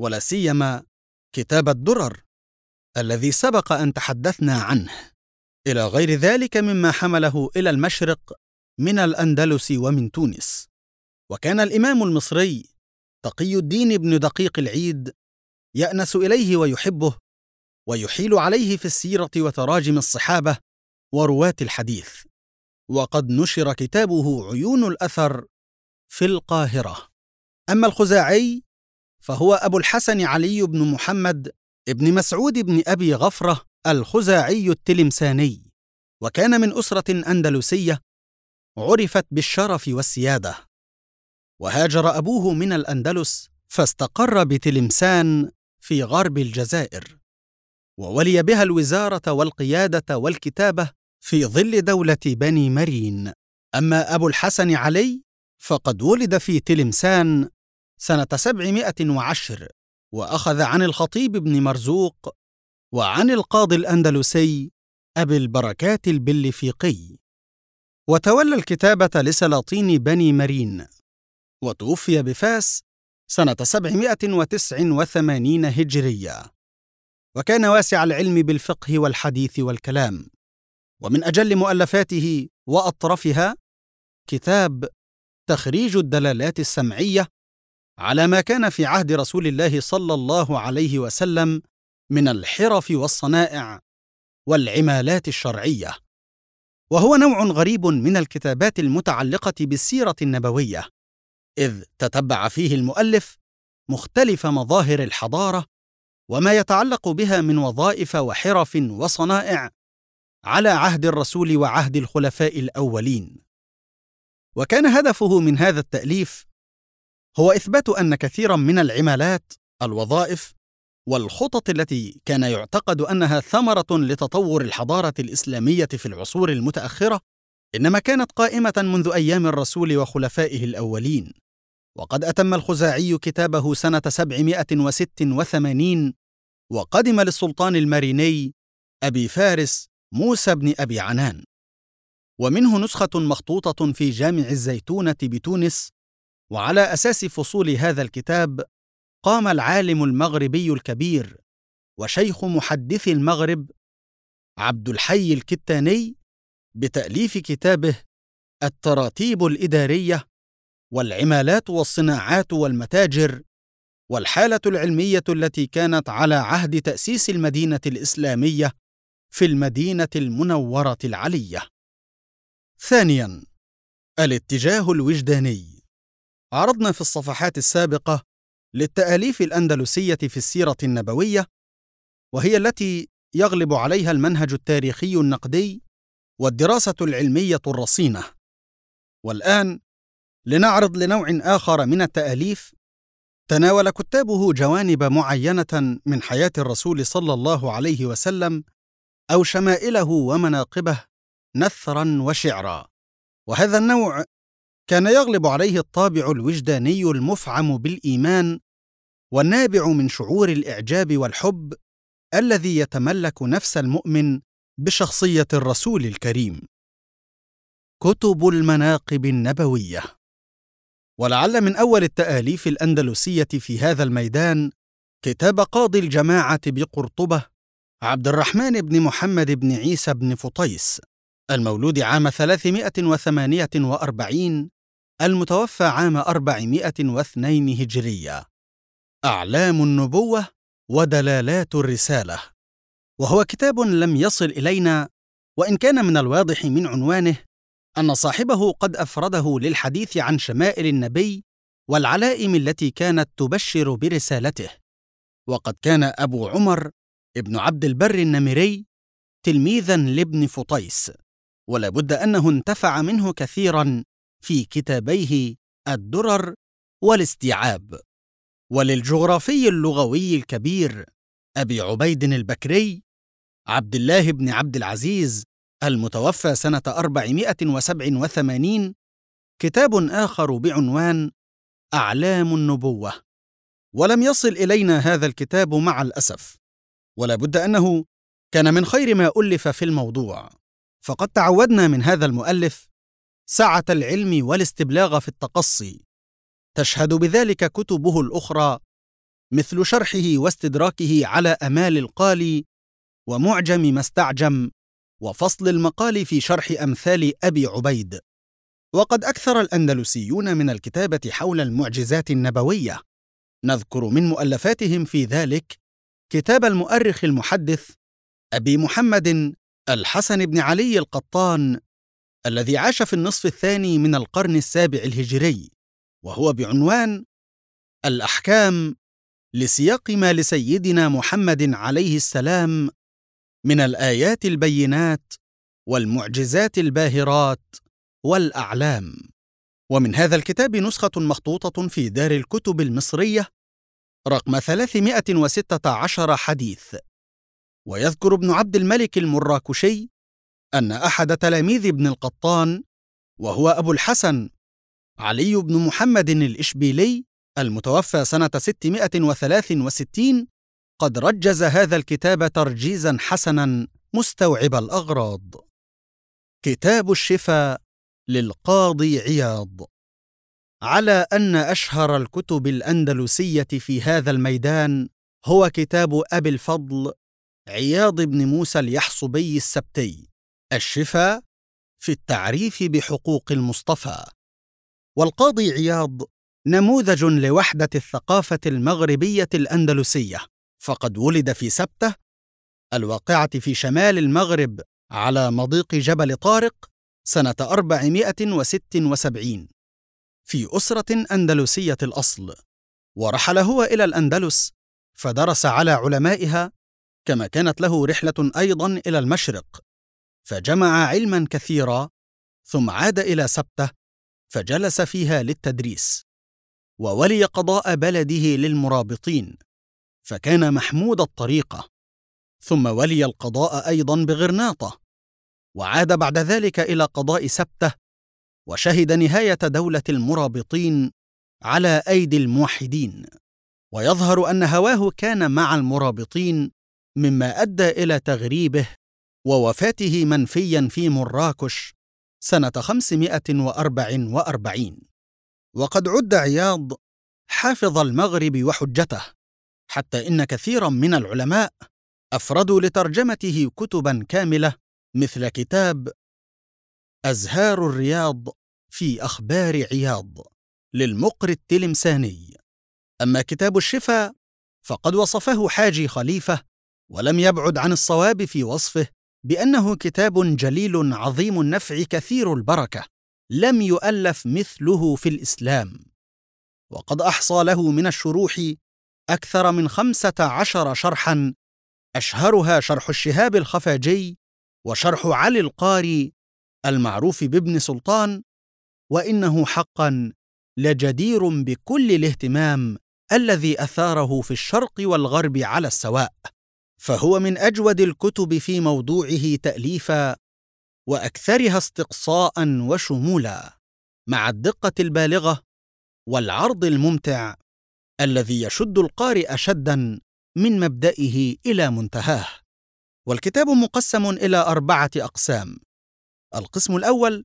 ولا سيما كتاب الدرر الذي سبق أن تحدثنا عنه. إلى غير ذلك مما حمله إلى المشرق من الأندلس ومن تونس. وكان الإمام المصري تقي الدين بن دقيق العيد يأنس إليه ويحبه ويحيل عليه في السيرة وتراجم الصحابة ورواة الحديث. وقد نشر كتابه عيون الأثر في القاهرة. أما الخزاعي فهو أبو الحسن علي بن محمد ابن مسعود بن أبي غفرة الخزاعي التلمساني وكان من أسرة أندلسية عرفت بالشرف والسيادة. وهاجر أبوه من الأندلس فاستقر بتلمسان في غرب الجزائر وولي بها الوزارة والقيادة والكتابة في ظل دولة بني مرين. أما أبو الحسن علي فقد ولد في تلمسان سنة سبعمائة وعشر وأخذ عن الخطيب بن مرزوق وعن القاضي الأندلسي أبي البركات البلفيقي. وتولى الكتابة لسلاطين بني مرين وتوفي بفاس سنة 789 هجرية. وكان واسع العلم بالفقه والحديث والكلام. ومن أجل مؤلفاته وأطرفها كتاب تخريج الدلالات السمعية على ما كان في عهد رسول الله صلى الله عليه وسلم من الحرف والصنائع والعمالات الشرعية. وهو نوع غريب من الكتابات المتعلقة بالسيرة النبوية إذ تتبع فيه المؤلف مختلف مظاهر الحضارة وما يتعلق بها من وظائف وحرف وصنائع على عهد الرسول وعهد الخلفاء الأولين. وكان هدفه من هذا التأليف هو إثبات أن كثيرا من العمالات الوظائف والخطط التي كان يعتقد أنها ثمرة لتطور الحضارة الإسلامية في العصور المتأخرة إنما كانت قائمة منذ أيام الرسول وخلفائه الأولين. وقد أتم الخزاعي كتابه سنة 786 وقدم للسلطان الماريني أبي فارس موسى بن أبي عنان. ومنه نسخة مخطوطة في جامع الزيتونة بتونس وعلى أساس فصول هذا الكتاب قام العالم المغربي الكبير وشيخ محدثي المغرب عبد الحي الكتاني بتأليف كتابه التراتيب الإدارية والعمالات والصناعات والمتاجر والحالة العلمية التي كانت على عهد تأسيس المدينة الإسلامية في المدينة المنورة العلية. ثانياً: الاتجاه الوجداني. عرضنا في الصفحات السابقة للتآليف الأندلسية في السيرة النبوية، وهي التي يغلب عليها المنهج التاريخي النقدي والدراسة العلمية الرصينة. والآن لنعرض لنوع آخر من التآليف تناول كتابه جوانب معينة من حياة الرسول صلى الله عليه وسلم أو شمائله ومناقبه نثرا وشعرا وهذا النوع كان يغلب عليه الطابع الوجداني المفعم بالإيمان والنابع من شعور الإعجاب والحب الذي يتملك نفس المؤمن بشخصية الرسول الكريم. كتب المناقب النبوية. ولعل من أول التآليف الأندلسية في هذا الميدان كتاب قاضي الجماعة بقرطبة عبد الرحمن بن محمد بن عيسى بن فطيس المولود عام 348 المتوفى عام 402 هجرية. أعلام النبوة ودلالات الرسالة. وهو كتاب لم يصل إلينا وإن كان من الواضح من عنوانه أن صاحبه قد أفرده للحديث عن شمائل النبي والعلائم التي كانت تبشر برسالته. وقد كان أبو عمر ابن عبد البر النمري تلميذا لابن فطيس. ولا بد أنه انتفع منه كثيرا في كتابيه الدرر والاستيعاب. وللجغرافي اللغوي الكبير أبي عبيد البكري عبد الله بن عبد العزيز المتوفى سنة 487 كتاب آخر بعنوان أعلام النبوة. ولم يصل إلينا هذا الكتاب مع الأسف ولا بد أنه كان من خير ما ألف في الموضوع. فقد تعودنا من هذا المؤلف سعة العلم والاستبلاغ في التقصي. تشهد بذلك كتبه الأخرى مثل شرحه واستدراكه على أمال القالي ومعجم ما استعجم وفصل المقال في شرح أمثال أبي عبيد. وقد أكثر الأندلسيون من الكتابة حول المعجزات النبوية. نذكر من مؤلفاتهم في ذلك كتاب المؤرخ المحدث أبي محمد الحسن بن علي القطان الذي عاش في النصف الثاني من القرن السابع الهجري وهو بعنوان الأحكام لسياق ما لسيدنا محمد عليه السلام من الآيات البينات والمعجزات الباهرات والأعلام. ومن هذا الكتاب نسخة مخطوطة في دار الكتب المصرية رقم 316 حديث. ويذكر ابن عبد الملك المراكشي أن أحد تلاميذ ابن القطان وهو أبو الحسن علي بن محمد الإشبيلي المتوفى سنة 663 قد رجز هذا الكتاب ترجيزا حسنا مستوعب الأغراض. كتاب الشفاء للقاضي عياض على أن أشهر الكتب الأندلسية في هذا الميدان هو كتاب أبي الفضل عياض بن موسى اليحصبي السبتي الشفاء في التعريف بحقوق المصطفى. والقاضي عياض نموذج لوحدة الثقافة المغربية الأندلسية. فقد ولد في سبتة الواقعة في شمال المغرب على مضيق جبل طارق سنة 476 في أسرة أندلسية الأصل. ورحل هو إلى الأندلس فدرس على علمائها كما كانت له رحلة أيضا إلى المشرق. فجمع علما كثيرا ثم عاد إلى سبته فجلس فيها للتدريس وولي قضاء بلده للمرابطين فكان محمود الطريقة ثم ولي القضاء أيضا بغرناطة وعاد بعد ذلك إلى قضاء سبته وشهد نهاية دولة المرابطين على أيدي الموحدين ويظهر أن هواه كان مع المرابطين مما أدى إلى تغريبه ووفاته منفيا في مراكش سنة 544 وقد عد عياض حافظ المغرب وحجته حتى إن كثيرا من العلماء أفردوا لترجمته كتبا كاملة مثل كتاب أزهار الرياض في أخبار عياض للمقر التلمساني. أما كتاب الشفا فقد وصفه حاجي خليفة ولم يبعد عن الصواب في وصفه بأنه كتاب جليل عظيم النفع كثير البركة لم يؤلف مثله في الإسلام. وقد أحصى له من الشروح أكثر من خمسة عشر شرحا أشهرها شرح الشهاب الخفاجي وشرح علي القاري المعروف بابن سلطان وإنه حقا لجدير بكل الاهتمام الذي أثاره في الشرق والغرب على السواء. فهو من أجود الكتب في موضوعه تأليفا وأكثرها استقصاء وشمولا مع الدقة البالغة والعرض الممتع الذي يشد القارئ شدا من مبدئه إلى منتهاه. والكتاب مقسم إلى أربعة أقسام. القسم الأول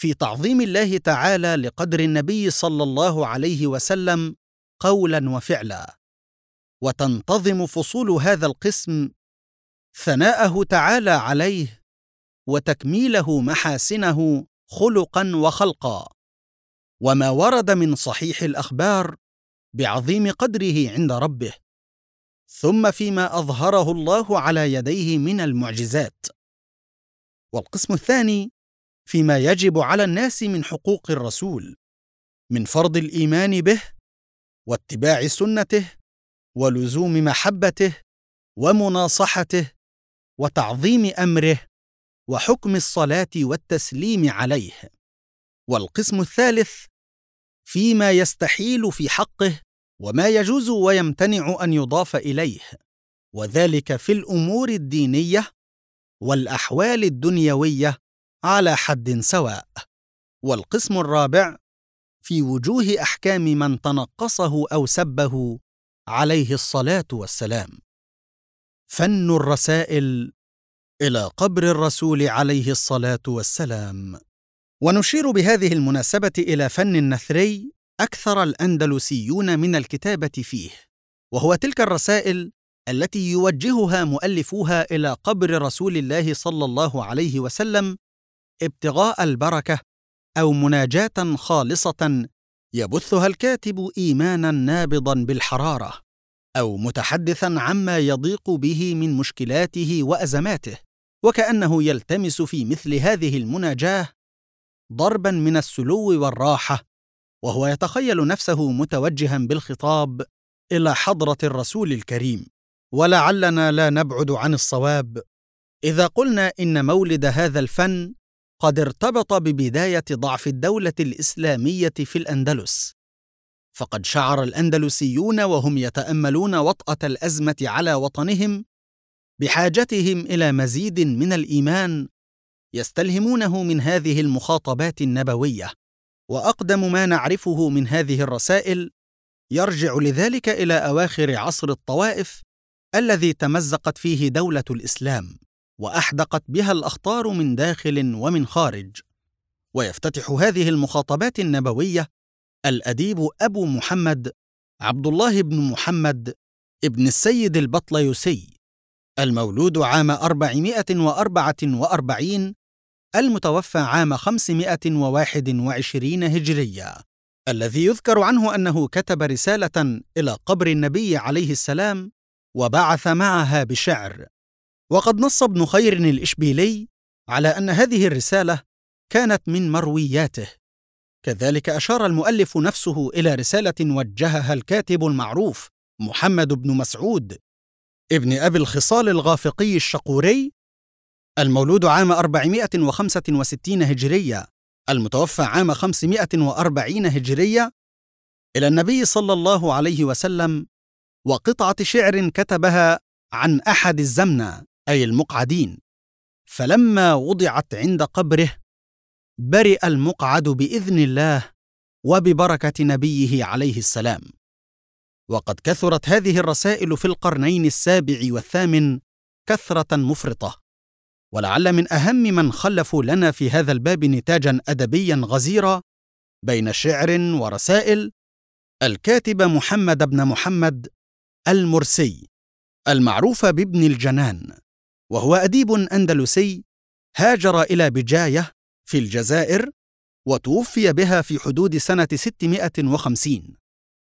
في تعظيم الله تعالى لقدر النبي صلى الله عليه وسلم قولا وفعلا. وتنتظم فصول هذا القسم ثناءه تعالى عليه وتكميله محاسنه خلقا وخلقا. وما ورد من صحيح الأخبار بعظيم قدره عند ربه. ثم فيما أظهره الله على يديه من المعجزات. والقسم الثاني فيما يجب على الناس من حقوق الرسول من فرض الإيمان به واتباع سنته ولزوم محبته ومناصحته وتعظيم أمره وحكم الصلاة والتسليم عليه. والقسم الثالث فيما يستحيل في حقه وما يجوز ويمتنع أن يضاف إليه وذلك في الأمور الدينية والأحوال الدنيوية على حد سواء. والقسم الرابع في وجوه أحكام من تنقصه أو سبه عليه الصلاة والسلام. فن الرسائل إلى قبر الرسول عليه الصلاة والسلام. ونشير بهذه المناسبة إلى فن النثري أكثر الأندلسيون من الكتابة فيه وهو تلك الرسائل التي يوجهها مؤلفوها إلى قبر رسول الله صلى الله عليه وسلم ابتغاء البركة أو مناجاة خالصة يبثها الكاتب ايمانا نابضا بالحرارة أو متحدثا عما يضيق به من مشكلاته وأزماته وكأنه يلتمس في مثل هذه المناجاة ضربا من السلو والراحة وهو يتخيل نفسه متوجها بالخطاب إلى حضرة الرسول الكريم ولعلنا لا نبعد عن الصواب. إذا قلنا إن مولد هذا الفن قد ارتبط ببداية ضعف الدولة الإسلامية في الأندلس. فقد شعر الأندلسيون وهم يتأملون وطأة الأزمة على وطنهم بحاجتهم إلى مزيد من الإيمان يستلهمونه من هذه المخاطبات النبوية. وأقدم ما نعرفه من هذه الرسائل يرجع لذلك إلى أواخر عصر الطوائف الذي تمزقت فيه دولة الإسلام. وأحدقت بها الأخطار من داخل ومن خارج. ويفتتح هذه المخاطبات النبوية الأديب أبو محمد عبد الله بن محمد ابن السيد البطليسي المولود عام 444 المتوفى عام 521 هجرية الذي يذكر عنه أنه كتب رسالة إلى قبر النبي عليه السلام وبعث معها بشعر. وقد نص ابن خير الإشبيلي على أن هذه الرسالة كانت من مروياته. كذلك أشار المؤلف نفسه إلى رسالة وجهها الكاتب المعروف محمد بن مسعود ابن أبي الخصال الغافقي الشقوري المولود عام 465 هجرية المتوفى عام 540 هجرية إلى النبي صلى الله عليه وسلم وقطعة شعر كتبها عن أحد الزمنة. أي المقعدين. فلما وضعت عند قبره برئ المقعد بإذن الله وببركة نبيه عليه السلام. وقد كثرت هذه الرسائل في القرنين السابع والثامن كثرة مفرطة. ولعل من أهم من خلفوا لنا في هذا الباب نتاجا ادبيا غزيرا بين شعر ورسائل الكاتب محمد بن محمد المرسي المعروف بابن الجنان. وهو أديب أندلسي هاجر إلى بجاية في الجزائر وتوفي بها في حدود سنة 650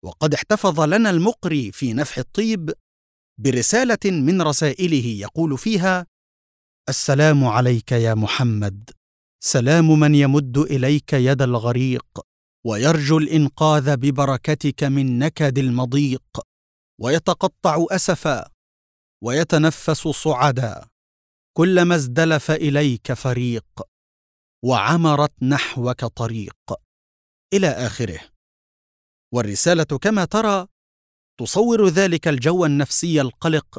وقد احتفظ لنا المقري في نفح الطيب برسالة من رسائله يقول فيها السلام عليك يا محمد سلام من يمد إليك يد الغريق ويرجو الإنقاذ ببركتك من نكد المضيق ويتقطع أسفا ويتنفس صعدا. كلما ازدلف إليك فريق وعمرت نحوك طريق. إلى آخره. والرسالة كما ترى تصور ذلك الجو النفسي القلق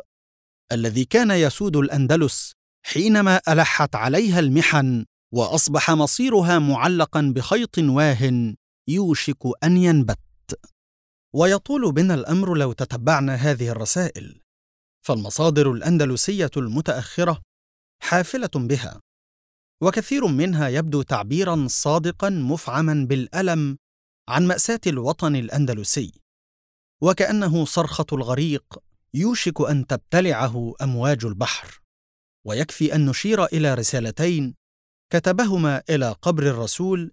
الذي كان يسود الأندلس حينما ألحت عليها المحن وأصبح مصيرها معلقا بخيط واه يوشك أن ينبت. ويطول بنا الأمر لو تتبعنا هذه الرسائل. فالمصادر الأندلسية المتأخرة حافلة بها. وكثير منها يبدو تعبيرا صادقا مفعما بالألم عن مأساة الوطن الأندلسي. وكأنه صرخة الغريق يوشك أن تبتلعه أمواج البحر. ويكفي أن نشير إلى رسالتين كتبهما إلى قبر الرسول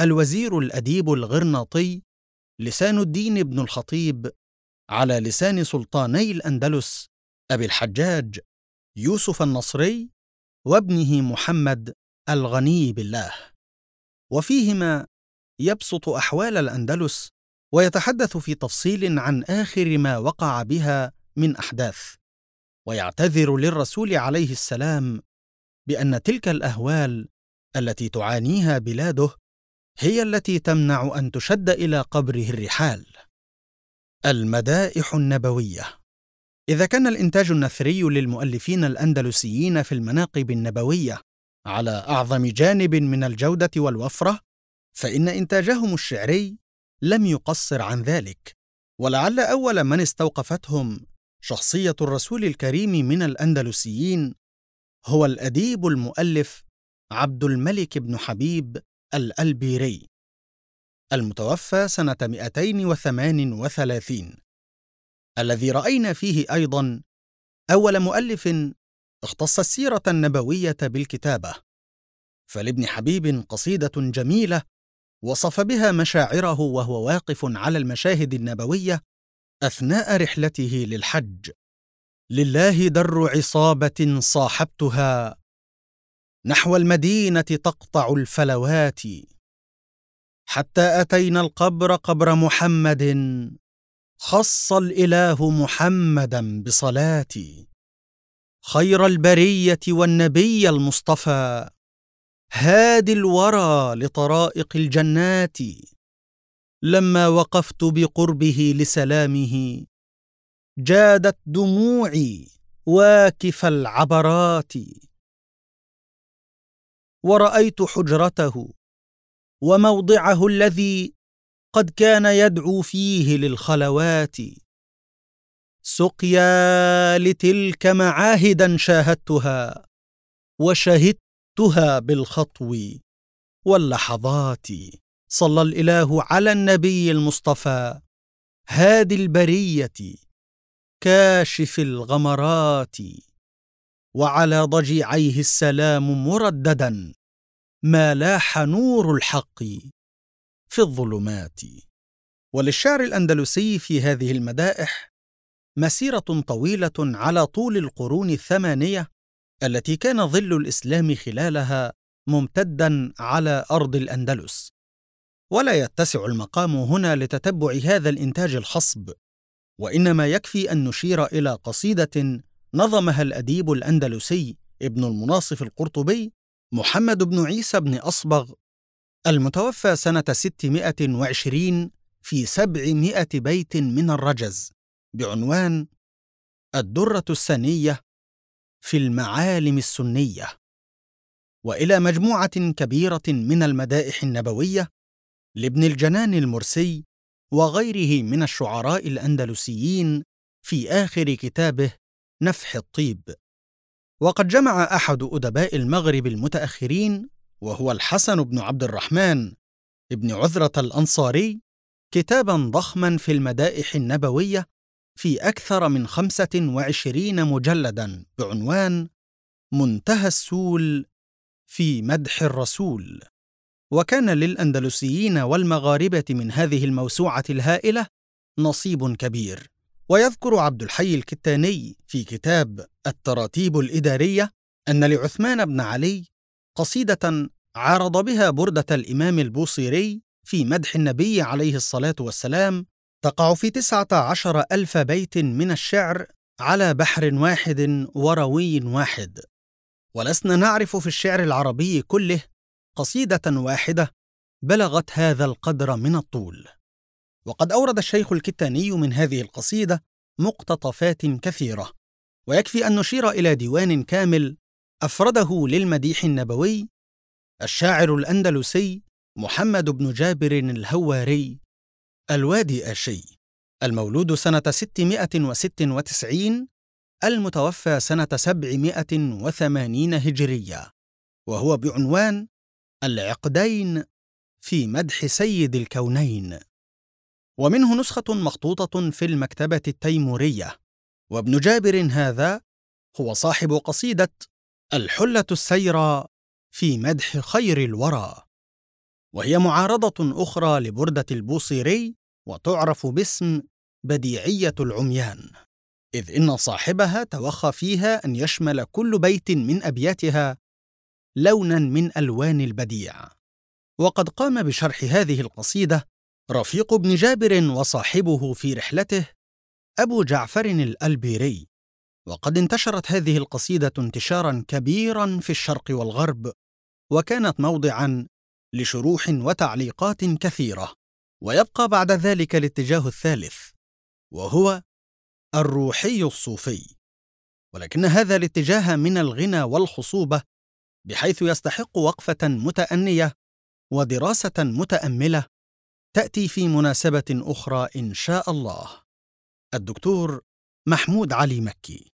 الوزير الأديب الغرناطي لسان الدين بن الخطيب على لسان سلطاني الأندلس أبي الحجاج يوسف النصري وابنه محمد الغني بالله. وفيهما يبسط أحوال الأندلس ويتحدث في تفصيل عن آخر ما وقع بها من أحداث. ويعتذر للرسول عليه السلام بأن تلك الأهوال التي تعانيها بلاده هي التي تمنع أن تشد إلى قبره الرحال. المدائح النبوية. إذا كان الإنتاج النثري للمؤلفين الأندلسيين في المناقب النبوية على أعظم جانب من الجودة والوفرة فإن إنتاجهم الشعري لم يقصر عن ذلك. ولعل أول من استوقفتهم شخصية الرسول الكريم من الأندلسيين هو الأديب المؤلف عبد الملك بن حبيب الألبيري المتوفى سنة 238 الذي رأينا فيه أيضا أول مؤلف اختص السيرة النبوية بالكتابة فلابن حبيب قصيدة جميلة وصف بها مشاعره وهو واقف على المشاهد النبوية أثناء رحلته للحج. لله در عصابة صاحبتها نحو المدينة تقطع الفلوات. حتى أتينا القبر قبر محمد خص الإله محمدا بصلاتي خير البرية والنبي المصطفى. هادي الورى لطرائق الجنات. لما وقفت بقربه لسلامه جادت دموعي واكف العبرات. ورأيت حجرته وموضعه الذي قد كان يدعو فيه للخلوات. سقيا لتلك معاهدا شاهدتها وشهدتها بالخطو واللحظات. صلى الإله على النبي المصطفى. هادي البرية كاشف الغمرات. وعلى ضجيعيه السلام مرددا ما لاح نور الحق. في الظلمات. وللشعر الأندلسي في هذه المدائح مسيرة طويلة على طول القرون الثمانية التي كان ظل الإسلام خلالها ممتدا على أرض الأندلس. ولا يتسع المقام هنا لتتبع هذا الإنتاج الخصب وإنما يكفي أن نشير إلى قصيدة نظمها الأديب الأندلسي ابن المناصف القرطبي محمد بن عيسى بن أصبغ المتوفى سنة 620 في 700 بيت من الرجز بعنوان الدرة السنية في المعالم السنية. وإلى مجموعة كبيرة من المدائح النبوية لابن الجنان المرسي وغيره من الشعراء الأندلسيين في آخر كتابه نفح الطيب. وقد جمع أحد أدباء المغرب المتأخرين وهو الحسن بن عبد الرحمن ابن عذرة الأنصاري كتابا ضخما في المدائح النبوية في أكثر من خمسة وعشرين مجلدا بعنوان منتهى السول في مدح الرسول. وكان للأندلسيين والمغاربة من هذه الموسوعة الهائلة نصيب كبير. ويذكر عبد الحي الكتاني في كتاب التراتيب الإدارية أن لعثمان بن علي قصيدة عارض بها بردة الإمام البوصيري في مدح النبي عليه الصلاة والسلام تقع في تسعة عشر ألف بيت من الشعر على بحر واحد وروي واحد. ولسنا نعرف في الشعر العربي كله قصيدة واحدة بلغت هذا القدر من الطول. وقد أورد الشيخ الكتاني من هذه القصيدة مقتطفات كثيرة ويكفي أن نشير إلى ديوان كامل أفرده للمديح النبوي الشاعر الأندلسي محمد بن جابر الهواري الوادي آشي المولود سنة 696 المتوفى سنة 780 هجرية وهو بعنوان العقدين في مدح سيد الكونين. ومنه نسخة مخطوطة في المكتبة التيمورية وابن جابر هذا هو صاحب قصيدة الحلة السيرى في مدح خير الورى. وهي معارضة أخرى لبردة البوصيري وتعرف باسم بديعية العميان. إذ إن صاحبها توخى فيها أن يشمل كل بيت من أبياتها لونا من ألوان البديع. وقد قام بشرح هذه القصيدة رفيق ابن جابر وصاحبه في رحلته أبو جعفر الألبيري. وقد انتشرت هذه القصيدة انتشارا كبيرا في الشرق والغرب وكانت موضعا لشروح وتعليقات كثيرة ويبقى بعد ذلك الاتجاه الثالث وهو الروحي الصوفي. ولكن هذا الاتجاه من الغنى والخصوبة بحيث يستحق وقفة متأنية ودراسة متأملة تأتي في مناسبة أخرى إن شاء الله. الدكتور محمود علي مكي.